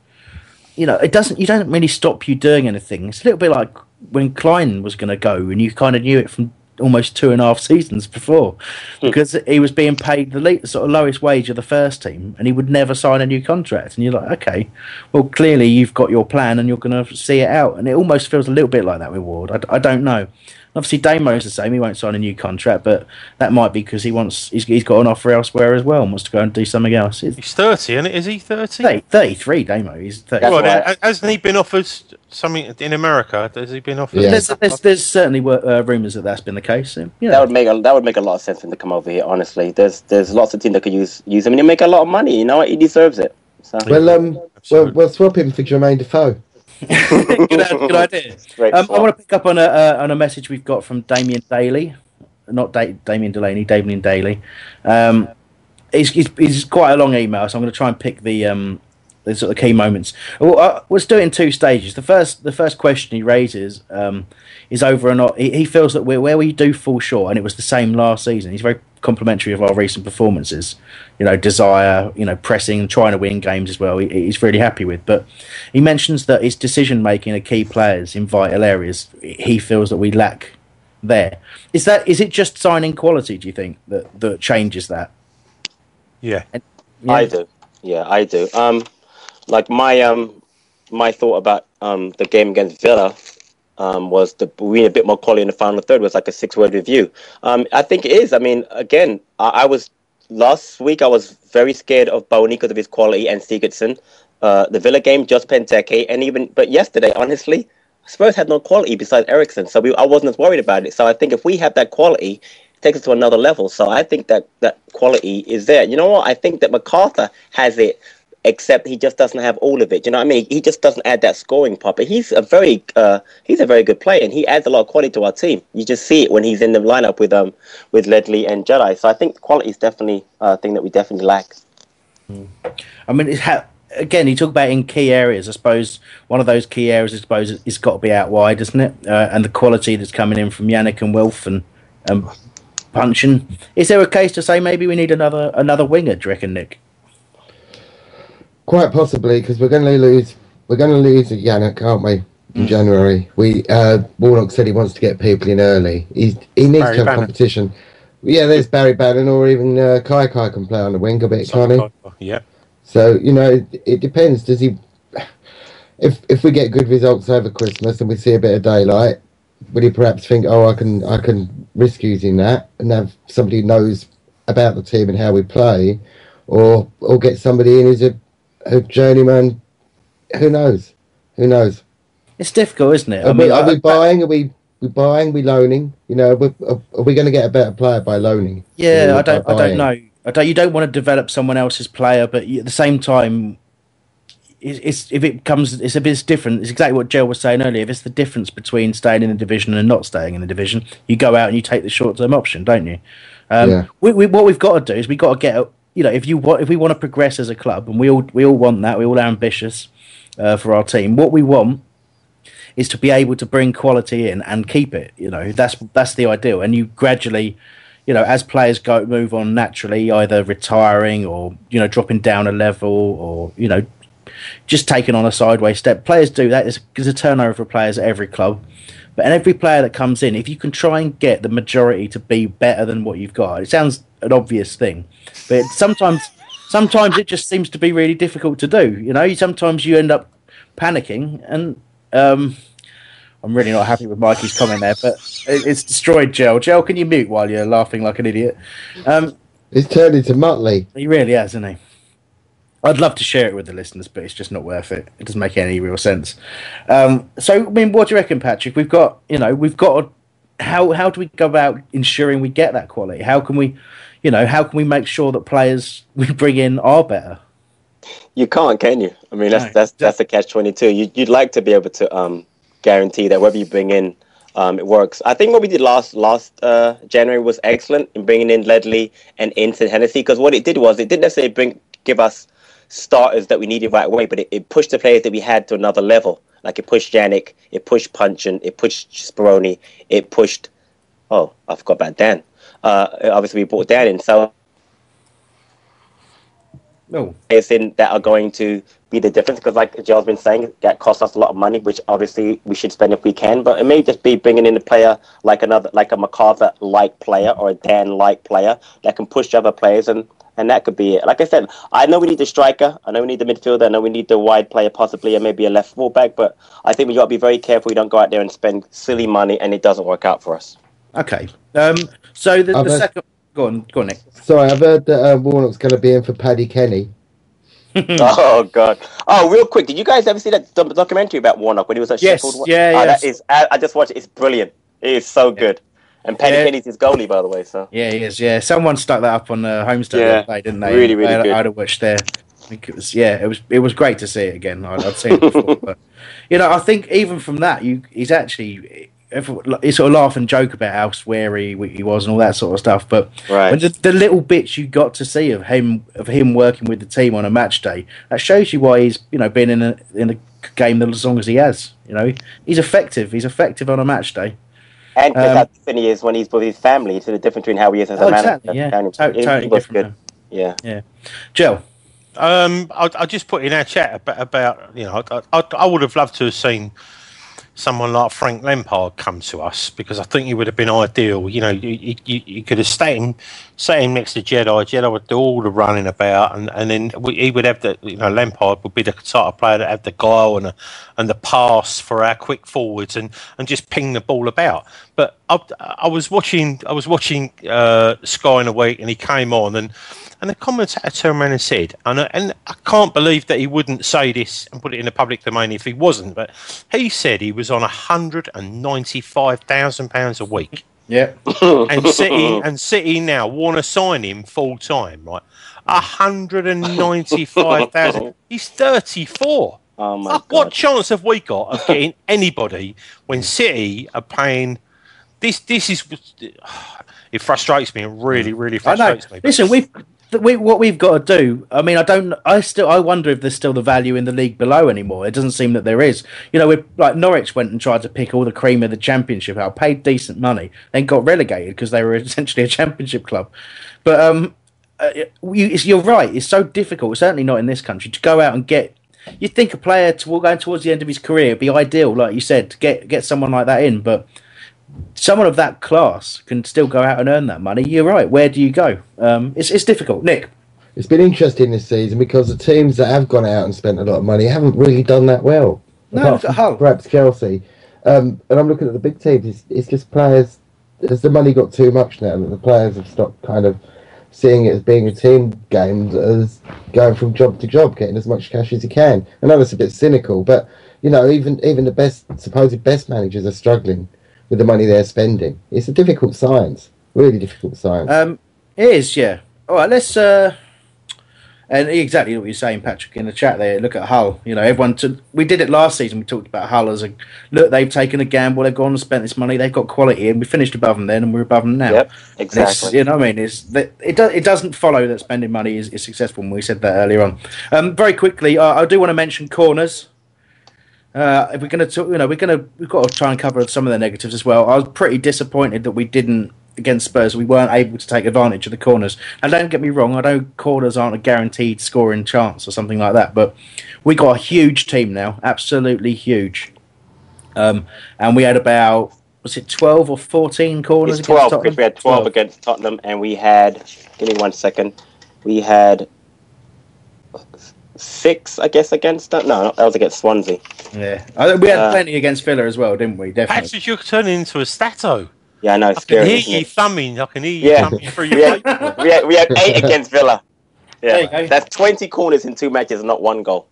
C: you know it doesn't. You don't really stop you doing anything. It's a little bit like when Clyne was going to go, and you kind of knew it from almost two and a half seasons before because he was being paid the le- sort of lowest wage of the first team, and he would never sign a new contract. And you're like, okay, well, clearly you've got your plan, and you're going to see it out. And it almost feels a little bit like that with Ward. I, I don't know. Obviously, Damo's the same. He won't sign a new contract, but that might be because he wants. He's, he's got an offer elsewhere as well, and wants to go and do something else. He's
H: He's 30, isn't it? Is he 30?
C: 30, 33, Damo. He's 30.
H: Well, hasn't he been offered something in America? Has he been offered?
C: There's, there's, there's certainly uh, rumours that that's been the case. So, you know.
G: That would make a that would make a lot of sense for him to come over here. Honestly, there's there's lots of teams that could use use him, and he'll make a lot of money. You know what? He deserves it. So.
E: Well, um, well, we'll swap him for Jermaine Defoe.
C: Good, good idea. Um, I want to pick up on a uh, on a message we've got from Damien Daly, not da- Damien Delaney, Damien Daly. Um, it's, it's, it's quite a long email, so I'm going to try and pick the um, the sort of key moments. Well, uh, let's do it in two stages. The first the first question he raises um, is over or not. He, he feels that we're, where we do fall short, and it was the same last season. He's very complimentary of our recent performances. You know, desire, you know, pressing, trying to win games as well. He, he's really happy with. But he mentions that his decision making of key players in vital areas, he feels that we lack there. Is that is it just signing quality? Do you think that that changes that?
H: Yeah,
G: I do. Yeah, I do. Um, like my um, my thought about um the game against Villa um was the we need a bit more quality in the final third was like a six word review. Um, I think it is. I mean, again, I, I was last week I was very scared of Bony because of his quality and Sigurdsson. Uh, the Villa game, just Benteke, and even but yesterday, honestly, Spurs had no quality besides Eriksen, so we, I wasn't as worried about it. So I think if we have that quality, it takes us to another level. So I think that that quality is there. You know what? I think that McArthur has it, except he just doesn't have all of it. You know what I mean? He just doesn't add that scoring part. But he's a very uh, he's a very good player, and he adds a lot of quality to our team. You just see it when he's in the lineup with um with Ledley and Jedi. So I think quality is definitely a thing that we definitely lack.
C: I mean, ha- again, you talk about in key areas. I suppose one of those key areas, I suppose, is got to be out wide, isn't it? Uh, and the quality that's coming in from Yannick and Wilf and um, Puncheon. Is there a case to say maybe we need another another winger? Do you reckon, Nick?
E: Quite possibly, because we're going to lose. We're going to lose Yannick, aren't we? In January, we uh, Warnock said he wants to get people in early. He's, he needs
H: Barry
E: to have
H: Bannan.
E: competition. Yeah, there's Barry Bannan, or even uh, KaiKai can play on the wing a bit, can't he?
H: Yeah.
E: So you know, it, it depends. Does he? If if we get good results over Christmas and we see a bit of daylight, would he perhaps think, oh, I can I can risk using that and have somebody who knows about the team and how we play, or or get somebody in who's a, a journeyman? Who knows? Who knows?
C: It's difficult, isn't it?
E: Are, we, are we buying? Are we we buying? we loaning? You know, are, are we going to get a better player by loaning?
C: Yeah, I don't. I don't know. I don't. You don't want to develop someone else's player, but you- at the same time, it's, it's if it comes, it's a bit different. It's exactly what Joe was saying earlier. If it's the difference between staying in the division and not staying in the division, you go out and you take the short term option, don't you? Um,
E: Yeah.
C: we, we, what we've got to do is we've got to get. You know, if you want, if we want to progress as a club, and we all we all want that, we all are ambitious uh, for our team. What we want is to be able to bring quality in and keep it. You know, that's that's the ideal. And you gradually, you know, as players go move on naturally, either retiring or you know dropping down a level or you know just taking on a sideways step. Players do that. There's, a turnover of players at every club. But and every player that comes in, if you can try and get the majority to be better than what you've got, it sounds an obvious thing, but sometimes sometimes it just seems to be really difficult to do. You know, sometimes you end up panicking, and um, I'm really not happy with Mikey's comment there, but it, it's destroyed Gel. Gel, can you mute while you're laughing like an idiot? Um,
E: He's turned into Muttley.
C: he really has, isn't he? I'd love to share it with the listeners, but it's just not worth it. It doesn't make any real sense. Um, so, I mean, what do you reckon, Patrick? We've got, you know, we've got. To, how how do we go about ensuring we get that quality? How can we, you know, how can we make sure that players we bring in are better?
G: You can't, can you? I mean, that's
C: No.
G: that's that's the catch twenty two. You, you'd like to be able to um, guarantee that whatever you bring in, um, it works. I think what we did last last uh, January was excellent in bringing in Ledley and Inson Hennessy because what it did was it didn't necessarily bring give us starters that we needed right away, but it, it pushed the players that we had to another level. Like it pushed Yannick, it pushed Puncheon, it pushed Speroni, it pushed. Oh, I forgot about Dann. Uh, obviously, we brought Dann in, so
C: Oh,
G: players in that are going to be the difference because like Joel's been saying that costs us a lot of money which obviously we should spend if we can. But it may just be bringing in a player like another like a McArthur like player or a Dann like player that can push other players and and that could be it. Like I said I know we need the striker. I know we need the midfielder. I know we need the wide player possibly and maybe a left fullback but I think we got to be very careful we don't go out there and spend silly money and it doesn't work out for us
C: okay. Um, so the, the
E: heard-
C: second. Go on, go on, Nick.
E: Sorry, I've heard that uh, Warnock's going to be in for Paddy Kenny.
G: oh god! Oh, real quick, did you guys ever see that documentary about Warnock when he was at
C: Yes,
G: Sheffield?
C: yeah,
G: oh,
C: yes.
G: That is, I, I just watched it. It's brilliant. It is so good. And Paddy
C: Yeah.
G: Kenny's his goalie, by the way. So
C: Yeah, he is. Yeah, someone stuck that up on uh, Holmesdale
G: Yeah.
C: the other day, didn't they?
G: Really, really
C: I,
G: good.
C: I'd have watched there. I think it was. Yeah, it was. It was great to see it again. I'd, I'd seen it before, but you know, I think even from that, you he's actually. He sort of laugh and joke about how sweary he was and all that sort of stuff, but
G: Right.
C: the, the little bits you got to see of him of him working with the team on a match day, that shows you why he's you know been in a in a game as long as he has. You know, he's effective. He's effective on a match day.
G: and Chris,
C: Um,
G: how different he is when he's with his family. It's the difference between how he is as a
C: Oh,
G: manager.
C: exactly, yeah.
G: and
C: To-
G: he- he
C: totally different,
G: good. Yeah.
C: Yeah, Joe.
H: Um, I, I just put in our chat about, about you know, I, I, I would have loved to have seen someone like Frank Lampard come to us because I think he would have been ideal. You know, you, you, you could have stayed him, sat him next to Jedi. Jedi would do all the running about, and, and then we, he would have the, you know, Lampard would be the sort of player that had the guile and the, and the pass for our quick forwards and, and just ping the ball about. But I, I was watching, I was watching uh, Sky in a week, and he came on and. And the commentator turned around and said, and, I- and I can't believe that he wouldn't say this and put it in the public domain if he wasn't, but he said he was on £195,000 a week.
C: Yeah.
H: And City, and City now want to sign him full time, right? 195,000. He's 34.
G: Oh my
H: Fuck, what chance have we got of getting anybody when City are paying? This, this is. It frustrates me. It really, really frustrates me. but-
C: Listen, we've we, what we've got to do. I mean, I don't. I still. I wonder if there's still the value in the league below anymore. It doesn't seem that there is. You know, we're like Norwich went and tried to pick all the cream of the championship out, paid decent money, then got relegated because they were essentially a championship club. But um, uh, you, it's, you're right. It's so difficult. Certainly not in this country to go out and get. You'd think a player to, going towards the end of his career would be ideal, like you said, to get get someone like that in, but someone of that class can still go out and earn that money. You're right. Where do you go? Um, it's it's difficult, Nick.
E: It's been interesting this season because the teams that have gone out and spent a lot of money haven't really done that well.
C: No, look at Hull.
E: Perhaps Chelsea. Um, and I'm looking at the big teams. It's, it's just players. Has the money got too much now that the players have stopped kind of seeing it as being a team game as going from job to job, getting as much cash as you can. I know that's a bit cynical, but you know, even even the best supposed best managers are struggling with the money they're spending. It's a difficult science, really difficult science.
C: Um, it is, yeah. All right, let's. Uh, and exactly what you're saying, Patrick, in the chat there. Look at Hull. You know, everyone. Took, we did it last season. We talked about Hull as a look. They've taken a gamble. They've gone and spent this money. They've got quality, and we finished above them then, and we're above them now.
G: Yep, exactly.
C: you know what I mean? It's that it, do, it doesn't follow that spending money is, is successful. And we said that earlier on. Um, very quickly, uh, I do want to mention corners. Uh, if we're going to, you know, we're going to, we've got to try and cover some of the negatives as well. I was pretty disappointed that we didn't against Spurs, we weren't able to take advantage of the corners. And don't get me wrong, I know corners aren't a guaranteed scoring chance or something like that, but we got a huge team now, absolutely huge. Um, and we had about was it twelve or fourteen corners?
G: It's twelve because we had 12, 12 against Tottenham, and we had. Give me one second. We had six, I guess, against that. No, that was against Swansea.
C: Yeah, we had uh, plenty against Villa as well, didn't we? Definitely.
H: Actually, you're turning into a stato.
G: Yeah, I know.
H: I
G: scary,
H: can hear you thumbing. I can hear you yeah. thumbing through your
G: we, had, we, had, we had eight against Villa. Yeah, that's twenty corners in two matches, and not one goal.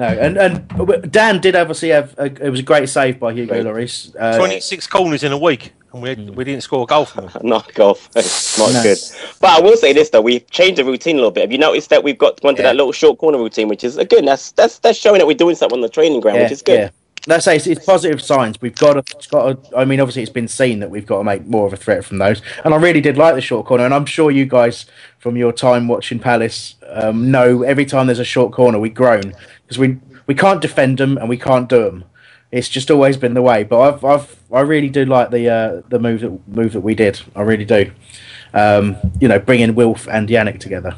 C: No, and and Dan did obviously have a, it was a great save by Hugo Lloris.
H: Uh, Twenty six corners in a week, and we we didn't score a goal from them.
G: not golf, not no. good. But I will say this though, we've changed the routine a little bit. Have you noticed that we've got gone to yeah. that little short corner routine, which is again That's that's that's showing that we're doing something on the training ground,
C: yeah,
G: which is good. Yeah.
C: Let's say it's, it's, positive signs. We've got to, got to, I mean, obviously, it's been seen that we've got to make more of a threat from those. And I really did like the short corner. And I'm sure you guys, from your time watching Palace, um, know every time there's a short corner, we groan because we we can't defend them and we can't do them. It's just always been the way. But I've, I've I really do like the uh, the move that move that we did. I really do. Um, you know, bringing Wilf and Yannick together.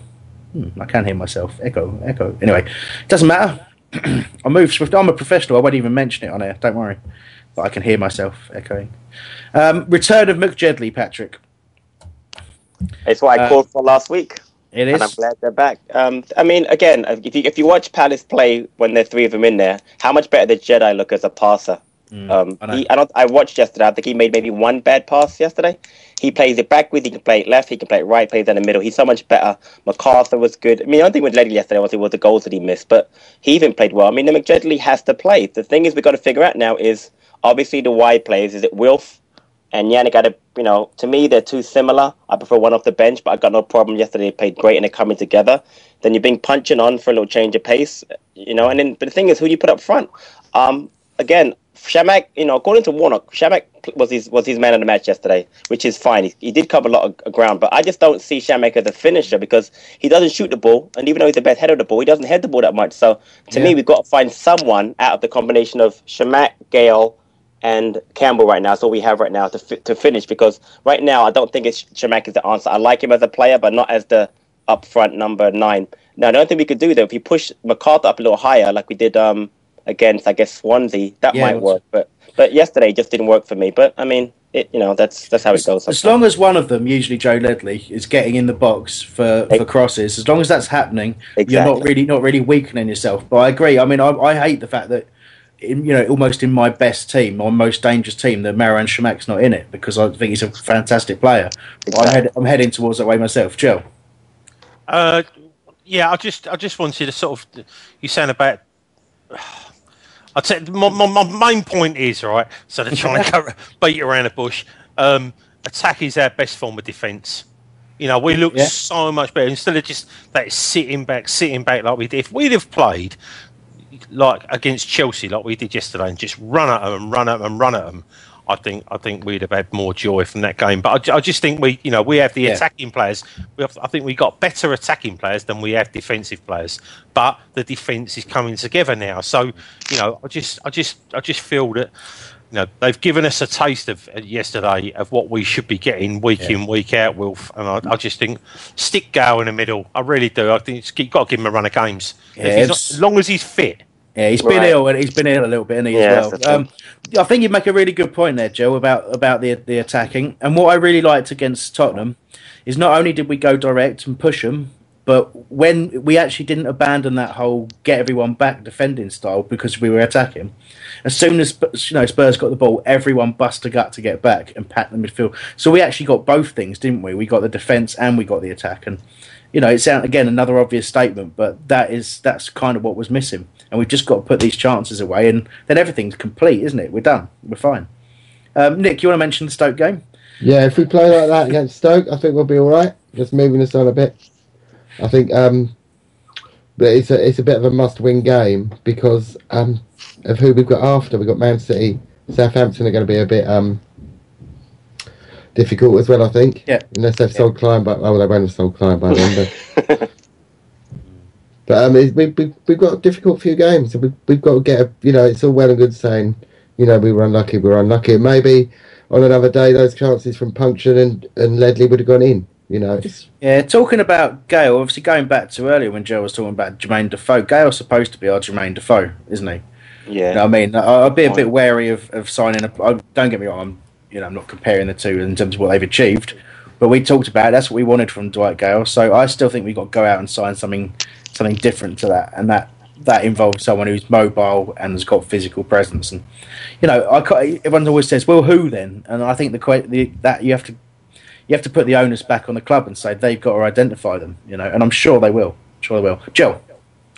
C: Hmm, I can hear myself. Echo, echo. Anyway, doesn't matter. I move swift. I'm a professional. I won't even mention it on air. Don't worry. But I can hear myself echoing. Um, return of McJedley, Patrick.
G: It's what I uh, called for last week.
C: It is.
G: And I'm glad they're back. Um, I mean, again, if you if you watch Palace play when there's three of them in there, how much better did Jedi look as a passer? Mm, um, I, he, I, don't. I watched yesterday. I think he made maybe one bad pass yesterday. He plays it backwards. He can play it left. He can play it right. Plays in the middle. He's so much better. McArthur was good. I mean, the only thing with Ledley yesterday was it was the goals that he missed, but he even played well. I mean, the McJedley has to play. The thing is, we've got to figure out now is obviously the wide players. Is it Wilf and Yannick got to, you know, to me, they're too similar. I prefer one off the bench, but I got no problem yesterday. They played great and they're coming together. Then you're being Puncheon on for a little change of pace, you know, and then, but the thing is, who do you put up front? Um, again, Chamakh, you know, according to Warnock, Chamakh was his was his man of the match yesterday, which is fine. He, he did cover a lot of ground, but I just don't see Chamakh as a finisher because he doesn't shoot the ball, and even though he's the best head of the ball, he doesn't head the ball that much. So to yeah. me, we've got to find someone out of the combination of Chamakh, Gayle, and Campbell right now. That's all we have right now to fi- to finish because right now I don't think it's Chamakh is the answer. I like him as a player, but not as the upfront number nine. Now the only thing we could do though, if you push McArthur up a little higher, like we did um, against I guess Swansea, that yeah, might work. But but yesterday just didn't work for me. But I mean. It, you know that's that's how it goes.
C: Sometimes. As long as one of them, usually Joe Ledley, is getting in the box for, for crosses, as long as that's happening, exactly. you're not really not really weakening yourself. But I agree. I mean, I, I hate the fact that in, you know, almost in my best team, my most dangerous team, that Marouane Chamakh's not in it because I think he's a fantastic player. Exactly. I'm, head, I'm, heading towards that way myself. Joe.
H: Uh, yeah, I just I just wanted to sort of you saying about. I'd say my, my, my, main point is right. So to try and go, beat around the bush, um, attack is our best form of defence. You know, we look yeah. so much better instead of just that sitting back, sitting back like we did. If we'd have played like against Chelsea, like we did yesterday, and just run at them and run at them and run at them, I think I think we'd have had more joy from that game. But I, I just think we, you know, we have the yeah. attacking players. We have, I think we got better attacking players than we have defensive players. But the defence is coming together now. So you know, I just I just I just feel that. You know, they've given us a taste of uh, yesterday of what we should be getting week yeah. in, week out, Wilf. And I, I, just think stick Gayle in the middle. I really do. I think you've got to give him a run of games. Yeah, not, as long as he's fit,
C: yeah, he's been right. ill, and he's been ill a little bit, and he yeah, as well. Um, I think you make a really good point there, Joe, about about the the attacking. And what I really liked against Tottenham is not only did we go direct and push them, but when we actually didn't abandon that whole get everyone back defending style because we were attacking. As soon as you know Spurs got the ball, everyone bust a gut to get back and pack the midfield. So we actually got both things, didn't we? We got the defence and we got the attack. And you know, it's again another obvious statement, but that is that's kind of what was missing and we've just got to put these chances away, and then everything's complete, isn't it? We're done. We're fine. Um, Nick, you want to mention the Stoke game?
E: Yeah, if we play like that against Stoke, I think we'll be all right. Just moving us on a bit. I think, um, but it's a it's a bit of a must-win game because um, of who we've got after. We've got Man City, Southampton are going to be a bit um, difficult as well. I think.
C: Yeah.
E: Unless they've sold Clyne, but oh, they won't have sold Clyne by then. But But um, we, we, we've got a difficult few games. We, we've got to get, a, you know, it's all well and good saying, you know, we were unlucky, we were unlucky. Maybe on another day, those chances from Puncheon and, and Ledley would have gone in. You know, it's,
C: Yeah, talking about Gayle, obviously going back to earlier when Joe was talking about Jermaine Defoe, Gayle's supposed to be our Jermaine Defoe, isn't he?
G: Yeah.
C: You know I mean, I- I'd be a bit wary of, of signing a. I- Don't get me wrong, I'm you know I'm not comparing the two in terms of what they've achieved, but we talked about it, that's what we wanted from Dwight Gayle. So I still think we've got to go out and sign something something different to that, and that that involves someone who's mobile and has got physical presence. And you know, I everyone always says, well, who then? And I think the, the that you have to you have to put the onus back on the club and say they've got to identify them. You know, and I'm sure they will. Sure they will. Joe.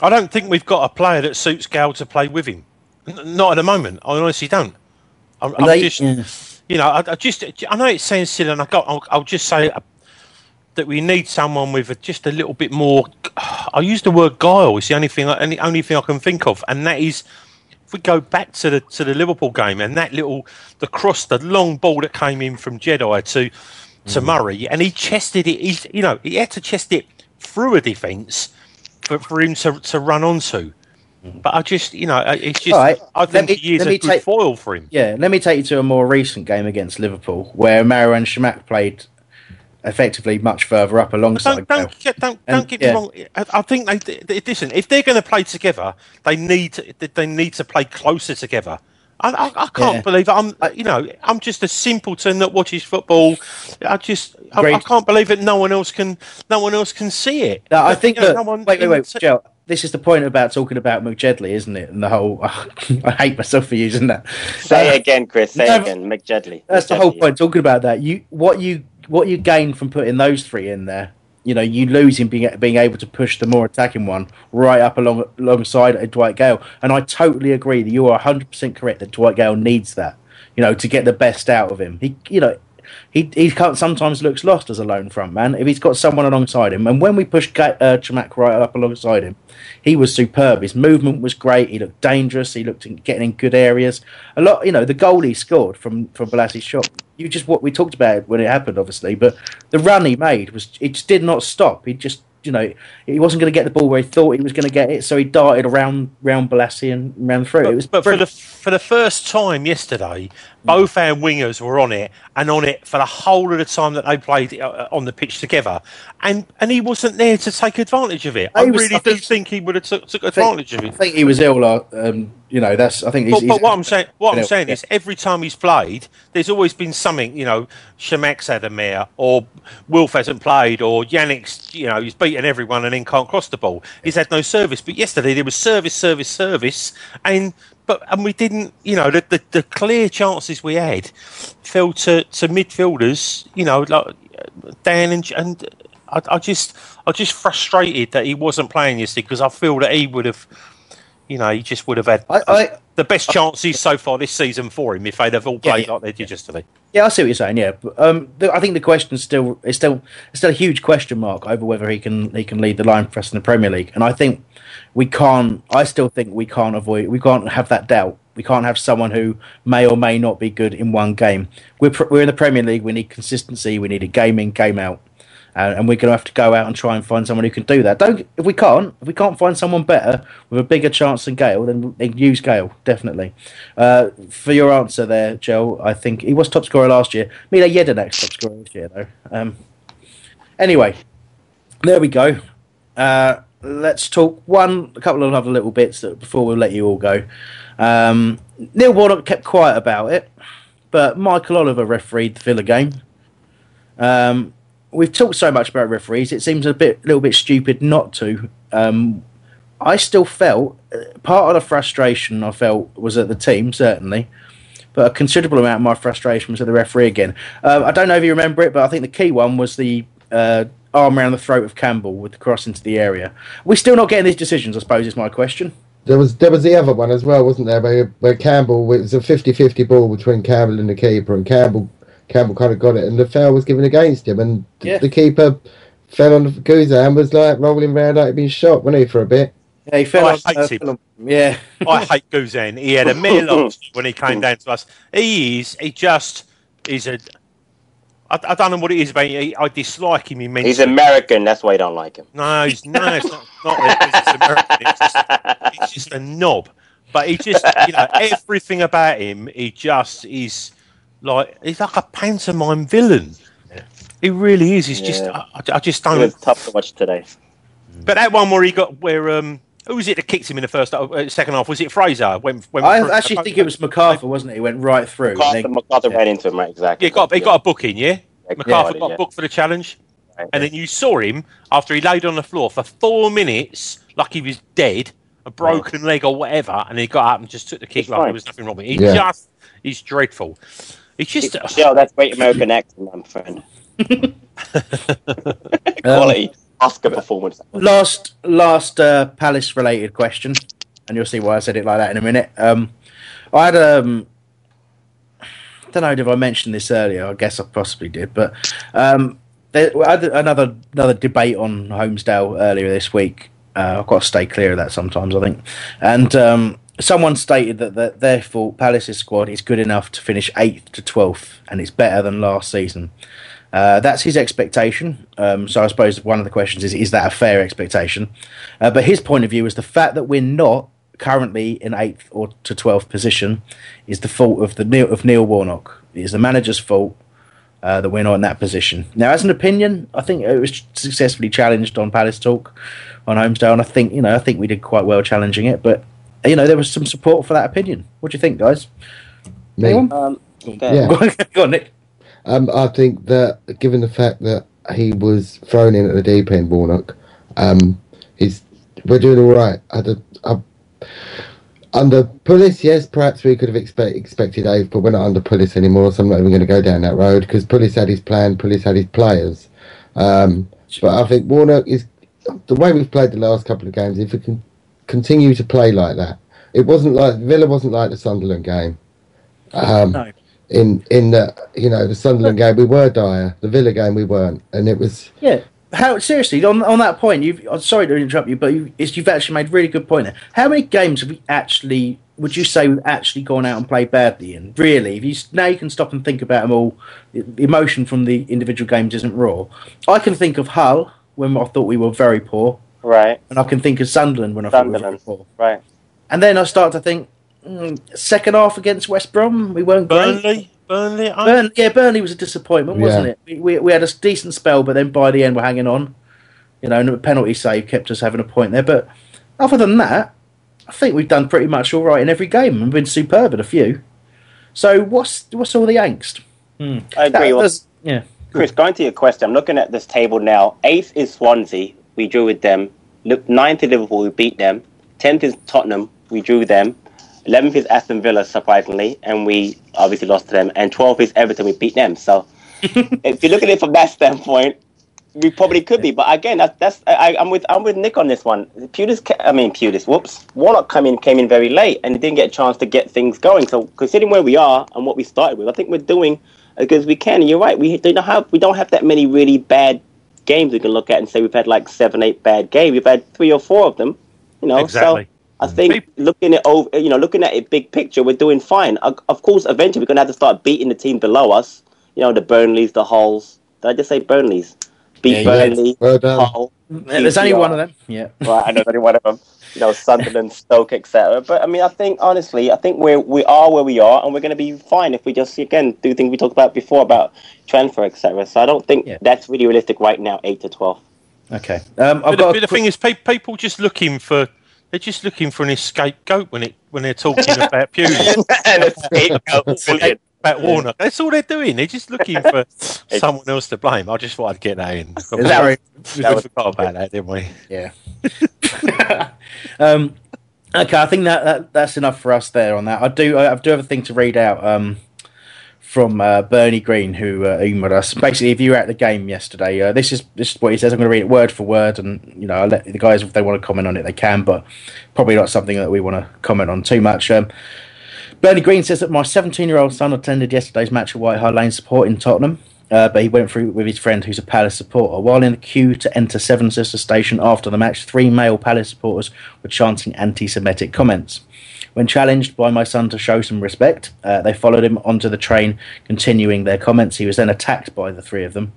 H: I don't think we've got a player that suits Gayle to play with him. N- not at the moment. I honestly don't. I'm, I'm
C: They-
H: just, you know, I, I just, I know it sounds silly, and I got, I'll, I'll just say that we need someone with a, just a little bit more. I use the word guile. It's the only thing, only, only thing I can think of, and that is. If we go back to the to the Liverpool game and that little the cross, the long ball that came in from Jedi to to
C: Mm.
H: Murray, and he chested it. He, you know, he had to chest it through a defence for, for him to, to run onto. But I just, you know, it's just.
C: Right,
H: I
C: let
H: think
C: me-
H: he is
C: let
H: a good
C: take-
H: foil for him.
C: Yeah, let me take you to a more recent game against Liverpool where Marouane Chamakh played effectively much further up alongside.
H: Don't don't get don't,
C: And-
H: don't get
C: yeah.
H: me wrong. I, I think they, they listen. If they're going to play together, they need to, they need to play closer together. I, I, I can't
C: Yeah.
H: believe it. I'm you know I'm just a simpleton that watches football. I just I, I can't believe it. No one else can no one else can see it.
C: No, I think
H: You know,
C: that.
H: no one
C: wait, wait, wait,
H: see-
C: Joe. This is the point about talking about McJedley, isn't it? And the whole. I hate myself for using that.
G: Say
C: Uh,
G: it again, Chris. Say
C: no,
G: it again. Mick Jedley.
C: That's the whole
G: Jedley.
C: point. Talking about that, you what you what you gain from putting those three in there. You know, you lose him being being able to push the more attacking one right up along alongside Dwight Gayle. And I totally agree that you are 100 percent correct that Dwight Gayle needs that. You know, to get the best out of him. He, you know. He, he can't sometimes looks lost as a lone front man if he's got someone alongside him. And when we pushed uh, Chamakh right up alongside him, he was superb. His movement was great. He looked dangerous. He looked in, getting in good areas. A lot, you know, the goal he scored from from Bolasie's shot. You just what we talked about when it happened, obviously, but the run he made was it just did not stop. He just you know he wasn't going to get the ball where he thought he was going to get it, so he darted around round Balassi and ran through. it was
H: But for the for the first time yesterday, both our wingers were on it and on it for the whole of the time that they played uh, on the pitch together, and and he wasn't there to take advantage of it. I
C: He was-
H: really
C: I
H: do
C: think-
H: he would have took, took
C: I think-
H: advantage of it.
C: I think he was ill. uh, Um, you know, that's I think he's.
H: But, but what I'm saying, what I'm
C: ill,
H: saying
C: yeah.
H: is, every time he's played, there's always been something. You know, Chamakh's had a mare, or Wilf hasn't played, or Yannick's, you know, he's beaten everyone and then can't cross the ball. He's had no service. But yesterday there was service, service, service, and but and we didn't. You know, the the, the clear chances we had fell to to midfielders. You know, like Dan and and. I, I just, I just frustrated that he wasn't playing yesterday because I feel that he would have, you know, he just would have had
C: I- I-
H: the best chances so far this season for him if they'd have all played
C: yeah.
H: like they did yesterday.
C: Yeah, I see what you're saying. Yeah, but, um, the, I think the question still is still it's still a huge question mark over whether he can he can lead the line for us in the Premier League, and I think we can't. I still think we can't avoid. We can't have that doubt. We can't have someone who may or may not be good in one game. We're we're in the Premier League. We need consistency. We need a game in, game out. Uh, and we're going to have to go out and try and find someone who can do that. Don't if we can't if we can't find someone better with a bigger chance than Gayle, then then use Gayle definitely. Uh, for your answer there, Joe, I think he was top scorer last year. Mile Jedinak's top scorer this year though. Um, anyway, there we go. Uh, let's talk one a couple of other little bits that, before we let you all go. Um, Neil Warnock kept quiet about it, but Michael Oliver refereed the Villa game. Um, we've talked so much about referees; it seems a bit, little bit stupid not to. Um, I still felt part of the frustration I felt was at the team, certainly, but a considerable amount of my frustration was at the referee again. Uh, I don't know if you remember it, but I think the key one was the uh, arm around the throat of Campbell with the cross into the area. We're still not getting these decisions, I suppose, is my question.
E: There was there was the other one as well, wasn't there? Where, where Campbell it was a 50-50 ball between Campbell and the keeper, and Campbell Campbell kind of got it, and the foul was given against him, and th-
C: Yeah.
E: the keeper fell on the Guzan and was like rolling round like he'd been shot, wasn't he, for a bit?
C: Yeah, he fell
H: I
C: on,
H: hate
C: uh,
H: him.
C: fell on- yeah.
H: I hate Guzan. He had a middle last year when he came down to us. He is. He just is a. I, I don't know what it is about. him. I dislike him immensely.
G: He's American. That's why you don't like him.
H: No, he's no, it's not. not he's American. He's just, just a knob. But he just, you know, everything about him, he just is like he's like a pantomime villain. He really is. He's just I, I just don't.
G: was tough to watch today.
H: But that one where he got where um who was it that kicked him in the first uh, second half? Was it Fraser? When, when
C: I actually think it was McArthur, wasn't it? He went right through.
G: McArthur,
C: and then-
G: McArthur ran into him, right? Exactly.
H: He got he got a booking, yeah.
G: Yeah,
H: McArthur
G: yeah,
H: got
G: yeah.
H: booked for the challenge,
G: Right,
H: and then you saw him after he laid on the floor for four minutes, like he was dead, a broken leg or whatever, and he got up and just took the kick
G: He's
H: like
G: fine.
H: there was nothing wrong with it. He
E: Yeah.
H: just he's dreadful. He's just
G: Yeah, that's great American acting, my friend. Quality Oscar performance.
C: last last uh, Palace related question, and you'll see why I said it like that in a minute. Um, I had um, don't know if I mentioned this earlier. I guess I possibly did, but um, there, I had another another debate on Holmesdale earlier this week. Uh, I've got to stay clear of that sometimes, I think. And um, someone stated that, that therefore Palace's squad is good enough to finish eighth to twelfth, and it's better than last season. Uh, that's his expectation. Um, so I suppose one of the questions is: Is that a fair expectation? Uh, but his point of view is the fact that we're not currently in eighth or to twelfth position is the fault of the Neil, of Neil Warnock. It is the manager's fault uh, that we're not in that position. Now, as an opinion, I think it was successfully challenged on Palace Talk on Holmesdale, and I think you know I think we did quite well challenging it. But you know there was some support for that opinion. What do you think, guys?
E: Me.
C: Anyone?
G: Um,
E: Yeah.
C: Go on, Nick.
E: Um, I think that given the fact that he was thrown in at the deep end, Warnock, um, he's we're doing all right. D- I, under Pulis, yes, perhaps we could have expect, expected eighth, but we're not under Pulis anymore, so I'm not even going to go down that road because Pulis had his plan, Pulis had his players. Um, but I think Warnock is the way we've played the last couple of games. If we can continue to play like that, it wasn't like Villa wasn't like the Sunderland game. Um,
C: No.
E: In in the you know the Sunderland game we were dire, the Villa game we weren't, and it was
C: Yeah. How seriously on on that point? You've I'm sorry to interrupt you, but you, it's, you've actually made a really good point there. How many games have we actually? Would you say we've actually gone out and played badly And Really, if you s- now you can stop and think about them all. The emotion from the individual games isn't raw. I can think of Hull when I thought we were very poor,
G: Right,
C: and I can think of Sunderland when I thought we were very poor.
G: right.
C: And then I start to think, Mm, second half against West Brom, we weren't great.
H: Burnley, Burnley. I,
C: Burn, yeah, Burnley was a disappointment, wasn't
E: Yeah.
C: it? We, we, we had a decent spell, but then by the end we're hanging on. You know, and the penalty save kept us having a point there. But other than that, I think we've done pretty much all right in every game and been superb at a few. So what's what's all the angst? Hmm.
G: I agree.
C: That-
G: Well,
C: yeah,
G: Chris, going to your question, I'm looking at this table now. Eighth is Swansea. We drew with them. Look, ninth is Liverpool. We beat them. Tenth is Tottenham. We drew them. Eleventh is Aston Villa, surprisingly, and we obviously lost to them. And twelfth is Everton. We beat them. So, if you look at it from that standpoint, we probably could be. But again, that's that's I, I'm with I'm with Nick on this one. Pulis, I mean Pulis. Whoops, Warnock came in came in very late, and he didn't get a chance to get things going. So, considering where we are and what we started with, I think we're doing as good as we can. And you're right, we don't have we don't have that many really bad games we can look at and say we've had like seven, eight bad games. We've had three or four of them. You know,
H: Exactly.
G: so I think looking at over, you know, looking at it big picture, we're doing fine. Of of course, eventually we're going to have to start beating the team below us. You know, the Burnleys, the Hulls. Did I just say Burnleys? Beat
C: Yeah, you did.
G: Burnley,
E: well done.
G: Hull.
C: there's only one of them. Yeah,
G: Right, I know there's only one of them. You know, Sunderland, Stoke, etc. But I mean, I think honestly, I think we we are where we are, and we're going to be fine if we just again do things we talked about before about transfer, etc. So I don't think
C: Yeah.
G: that's really realistic right now. Eight to twelve.
C: okay. Um, I've
H: but the, but
C: a
H: the thing is, pe- people just looking for. They're just looking for an scapegoat when it when they're talking about Pulis.
G: and a scapegoat,
H: about Warnock. That's all they're doing. They're just looking for someone else to blame. I just thought I'd get that in.
C: Is that right?
H: We
G: that was-
H: forgot about that, didn't we?
C: Yeah. um, okay, I think that, that that's enough for us there on that. I do I do have a thing to read out um, from uh, Bernie Green who uh, emailed us. Basically, if you were at the game yesterday, uh, this is this is what he says. I'm going to read it word for word, and you know, I'll let the guys if they want to comment on it, they can, but probably not something that we want to comment on too much. Um, Bernie Green says that my 17 year old son attended yesterday's match at White Hart Lane supporting Tottenham, uh, but he went through with his friend who's a Palace supporter. While in the queue to enter Seven Sisters Station after the match, three male Palace supporters were chanting anti Semitic comments. When challenged by my son to show some respect, uh, they followed him onto the train, continuing their comments. He was then attacked by the three of them.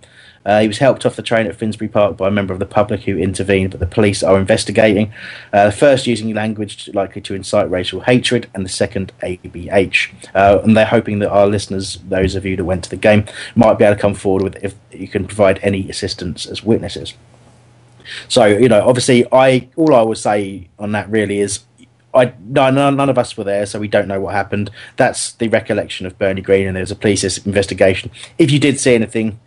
C: Uh, he was helped off the train at Finsbury Park by a member of the public who intervened, but the police are investigating. Uh, first using language likely to incite racial hatred, and the second ABH. Uh, and they're hoping that our listeners, those of you that went to the game, might be able to come forward with if you can provide any assistance as witnesses. So you know, obviously, I all I would say on that really is. I, none, none of us were there, so we don't know what happened. That's the recollection of Bernie Green, and there's a police investigation. If you did see anything,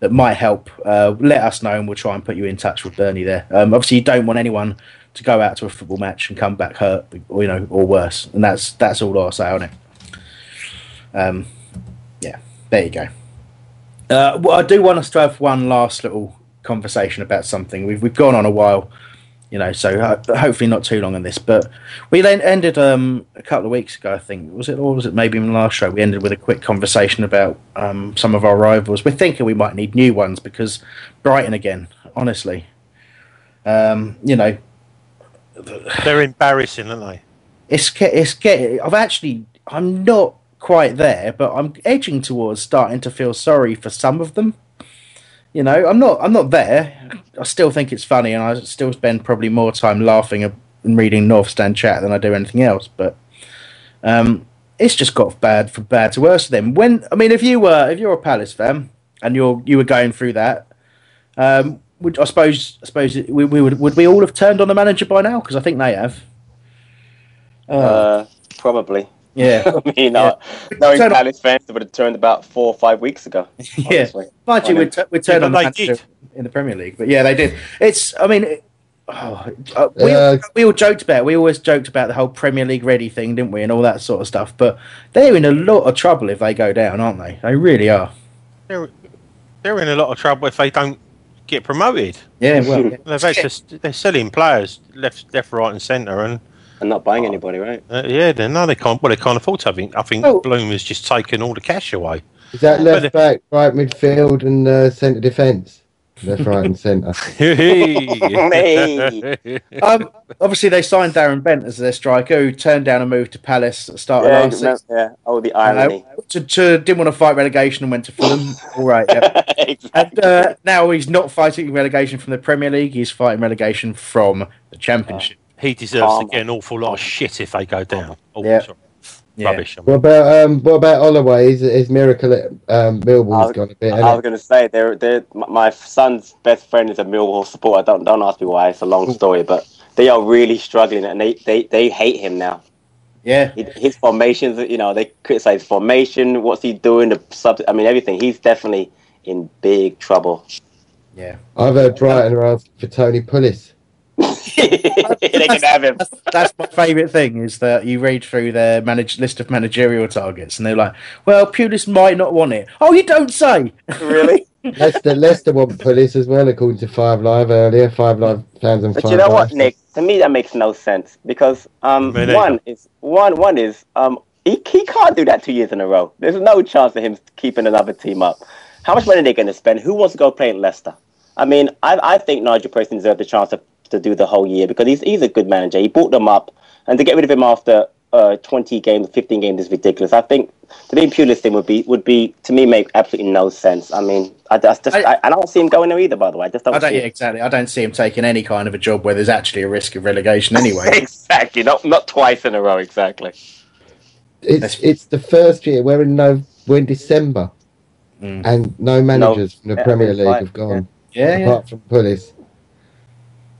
C: that might help, uh, let us know and we'll try and put you in touch with Bernie there. Um, obviously, you don't want anyone to go out to a football match and come back hurt, or, you know, or worse, and that's that's all I'll say on it. Um, yeah, there you go. Uh, well, I do want us to have one last little conversation about something. We've we've gone on a while, you know, so ho- hopefully not too long on this. But we then ended um, a couple of weeks ago, I think. Was it, or was it maybe in the last show? We ended with a quick conversation about um, some of our rivals. We're thinking we might need new ones because Brighton again, honestly, um, you know,
H: They're embarrassing, aren't they?
C: it's it's getting. I've actually, I'm not quite there, but I'm edging towards starting to feel sorry for some of them. You know, I'm not, I'm not there. I still think it's funny, and I still spend probably more time laughing and reading North Stand chat than I do anything else. But um, it's just got bad for bad to worse them. When I mean, if you were, if you're a Palace fan and you're you were going through that, um, would I suppose, I suppose we, we would would we all have turned on the manager by now? Because I think they have.
G: Uh, probably.
C: Yeah.
G: I mean, uh, knowing
C: Turn on-
G: Palace fans, they would have turned about four or five weeks ago.
C: yeah,
G: honestly.
C: mind you,
G: I
C: we t- we turned
H: Yeah,
C: on the
H: they
C: manager in the Premier League, but yeah, they did. It's, I mean, it, oh, uh, we,
E: Uh,
C: we all joked about. it. We always joked about the whole Premier League ready thing, didn't we, and all that sort of stuff. But they're in a lot of trouble if they go down, aren't they? They really are.
H: They're, they're in a lot of trouble if they don't get promoted.
C: Yeah, well, yeah.
H: They're, just, they're selling players left, left, right, and centre, and
G: And not buying anybody, right?
H: uh, yeah, they no, they can't. Well, they can't afford to. I think, I think
C: Oh.
H: Bloom has just taken all the cash away.
E: Is that left
H: the-
E: back, right midfield, and uh, centre defence? Left, right, and centre.
G: Hey.
C: um, obviously, they signed Darren Bent as their striker, who turned down a move to Palace at the start
G: Yeah,
C: of last season.
G: yeah. Oh, the
C: Uh,
G: irony.
C: to, to, didn't want to fight relegation and went to Fulham. All right, yeah.
G: exactly.
C: And uh, now he's not fighting relegation from the Premier League. He's fighting relegation from the Championship.
H: He deserves
G: Karma.
H: to get an awful lot of shit if they go down. Oh,
C: Yeah.
H: sorry.
C: Yeah.
H: Rubbish. I.
E: What about um, what about Holloway? His, his miracle at um, Millwall's
G: I-
E: gone a bit.
G: I was going to say, they're, they're, my my son's best friend is a Millwall supporter. Don't don't ask me why. It's a long story, but they are really struggling, and they, they, they hate him now.
C: Yeah,
G: His formations, you know, they criticize formation. What's he doing? The sub, I mean, everything. He's definitely in big trouble.
C: yeah.
E: I've heard Brighton are asking for Tony Pulis.
G: they can have him.
C: That's, that's my favourite thing is that you read through their manage, list of managerial targets and they're like, well, Pulis might not want it. Oh, you don't say.
G: really?
E: Leicester, Leicester want Pulis as well, according to Five Live earlier. Five Live fans and
G: But
E: Five
G: you know what,
E: Live.
G: Nick? To me, that makes no sense because um,
H: Me
G: one is one one is um, he he can't do that two years in a row. There's no chance of him keeping another team up. How much money are they going to spend? Who wants to go play in Leicester? I mean, I I think Nigel Pearson deserved the chance to, to do the whole year because he's he's a good manager. He brought them up, and to get rid of him after uh, 20 games, 15 games is ridiculous. I think the be Pulis thing would be would be to me make absolutely no sense. I mean, I just, just
C: I-
G: I, I don't see him going there either. By the way, I just don't.
C: I don't,
G: see
C: yeah, exactly. I don't see him taking any kind of a job where there's actually a risk of relegation anyway.
G: exactly. Not not twice in a row. Exactly.
E: It's it's the first year. We're in no, we're in December,
C: Mm.
E: and no managers from the
G: yeah,
E: Premier League
G: fine,
E: have gone
C: yeah, yeah.
E: apart from Pulis.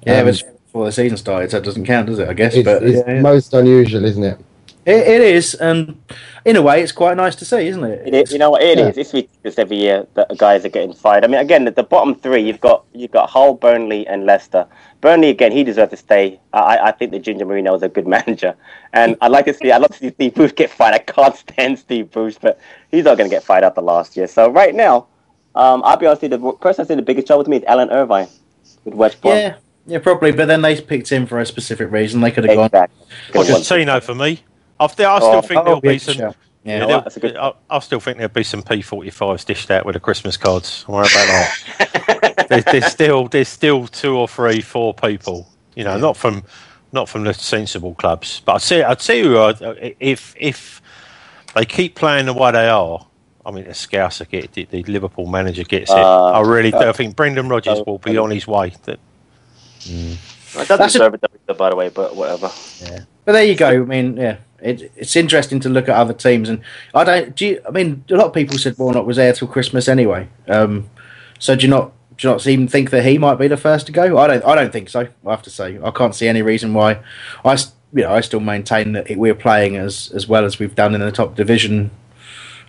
C: Yeah,
E: Um,
C: but before the season started, so it doesn't count, does it? I guess.
E: It's,
C: but
E: it's
C: yeah, yeah.
E: most unusual, isn't it?
C: It, it is, and in a way, it's quite nice to see, isn't it?
G: It is, you know what it
E: Yeah.
G: is. It's ridiculous every year that guys are getting fired. I mean, again, the, the bottom three you've got you've got Hull, Burnley, and Leicester. Burnley again, he deserves to stay. I, I think that Ginger Mourinho is a good manager, and I'd like to see. I'd love to see Steve Bruce get fired. I can't stand Steve Bruce, but he's not going to get fired after last year. So right now, um, I'll be honest. with you, The person that's in the biggest trouble to me is Alan Irvine with West Brom.
C: Yeah, yeah, probably. But then they picked him for a specific reason. They could have gone.
G: exactly. Good one.
H: Pochettino for me. I, th- I still
G: Oh,
H: think
C: Oh,
H: there'll
C: yeah,
H: be some.
C: sure.
H: Yeah,
C: Yeah,
H: there'll-
G: that's a good-
H: I, I still think there'll be some P45s dished out with the Christmas cards. Don't worry about that. there's, there's still there's still two or three, four people. You know, not from not from the sensible clubs. But I'd say I'd say uh, if if they keep playing the way they are, I mean, the Scouser get it, the Liverpool manager gets it.
G: Uh,
H: I really do.
G: uh,
H: I think Brendan Rodgers will be on his way. That
G: It doesn't
C: That's a-
G: deserve it, by the way, but whatever. Yeah.
C: But there you go. I mean, yeah, it, it's interesting to look at other teams, and I don't. Do you, I mean, a lot of people said Warnock was there till Christmas anyway. Um, so do you not? Do you not even think that he might be the first to go? I don't. I don't think so. I have to say, I can't see any reason why. I, s- you know, I still maintain that it, we're playing as as well as we've done in the top division.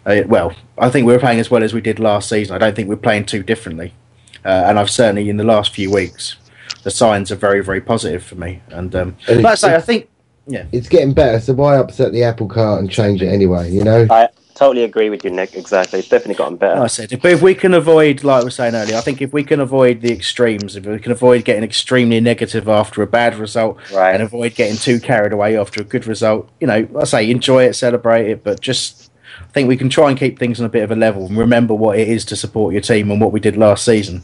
C: Uh, well, I think we're playing as well as we did last season. I don't think we're playing too differently, uh, and I've certainly in the last few weeks, the signs are very, very positive for me. And um,
E: And
C: like I
E: it's-
C: say, I think yeah.
E: It's getting better, so why upset the apple cart and change it anyway? You know.
G: I totally agree with you, Nick. Exactly. It's definitely gotten better.
C: I said, but if we can avoid, like I was saying earlier, I think if we can avoid the extremes, if we can avoid getting extremely negative after a bad result,
G: Right.
C: and avoid getting too carried away after a good result, you know, I say enjoy it, celebrate it, but just I think we can try and keep things on a bit of a level and remember what it is to support your team and what we did last season.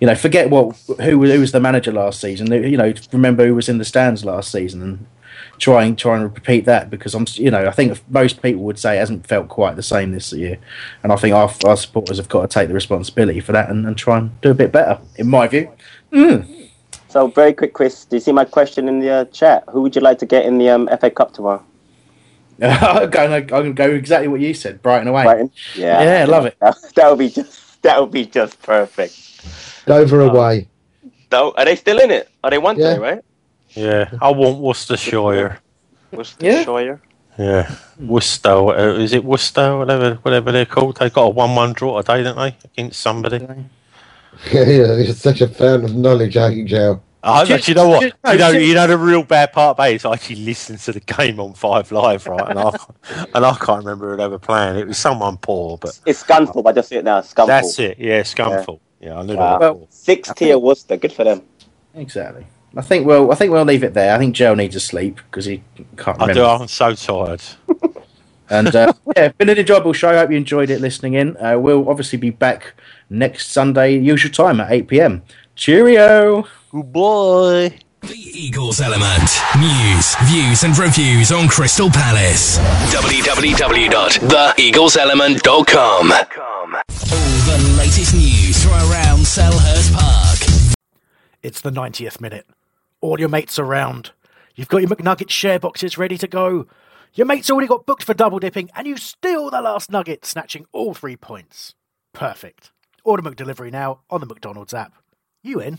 C: You know, forget what who who was the manager last season. You know, remember who was in the stands last season and try and try and repeat that because I'm you know I think most people would say it hasn't felt quite the same this year, and I think our, our supporters have got to take the responsibility for that and, and try and do a bit better, in my view. Mm.
G: So, very quick, Chris. Do you see my question in the uh, chat? Who would you like to get in the um, FA Cup tomorrow?
C: I'm going I'm going to go exactly what you said, Brighton away.
G: Brighton? Yeah.
C: yeah, I love it.
G: That would be just that would be just perfect.
E: Dover away.
G: Though, are they still in it? Are they one
E: Yeah.
G: today, right?
H: yeah, I want Worcestershire.
G: Worcestershire.
H: Yeah, Worcester. Uh, is it Worcester? Whatever, whatever they're called. They got a one-one draw today, don't they, against somebody?
E: yeah, you're such a fan of knowledge, aren't you, Joe?
H: I,
C: Just-
H: you know what?
C: just- no,
H: you know,
C: just-
H: you know the real bad part about it is I actually listened to the game on Five Live, right? And I and I can't remember who they were playing. It was someone poor, but
G: It's Scunthorpe. I just see it now. Scunthorpe.
H: that's it. Yeah, Scunthorpe. Yeah, I knew
G: Wow.
H: they were poor.
G: Six tier Worcester. Good for them.
C: Exactly. I think we'll I think we'll leave it there. I think Joe needs to sleep because he can't Remember.
H: I do. I'm so tired.
C: And uh, yeah, been an enjoyable show. I hope you enjoyed it listening in. Uh, we'll obviously be back next Sunday, usual time at 8 pm. Cheerio.
H: Goodbye.
B: The Eagles Element. News, views, and reviews on Crystal Palace. www.theeagleselement.com. All the latest news from around Selhurst Park.
A: It's the 90th minute. All your mates around. You've got your McNugget share boxes ready to go. Your mate's already got booked for double dipping, and you steal the last nugget, snatching all three points. Perfect. Order McDelivery now on the McDonald's app. You in?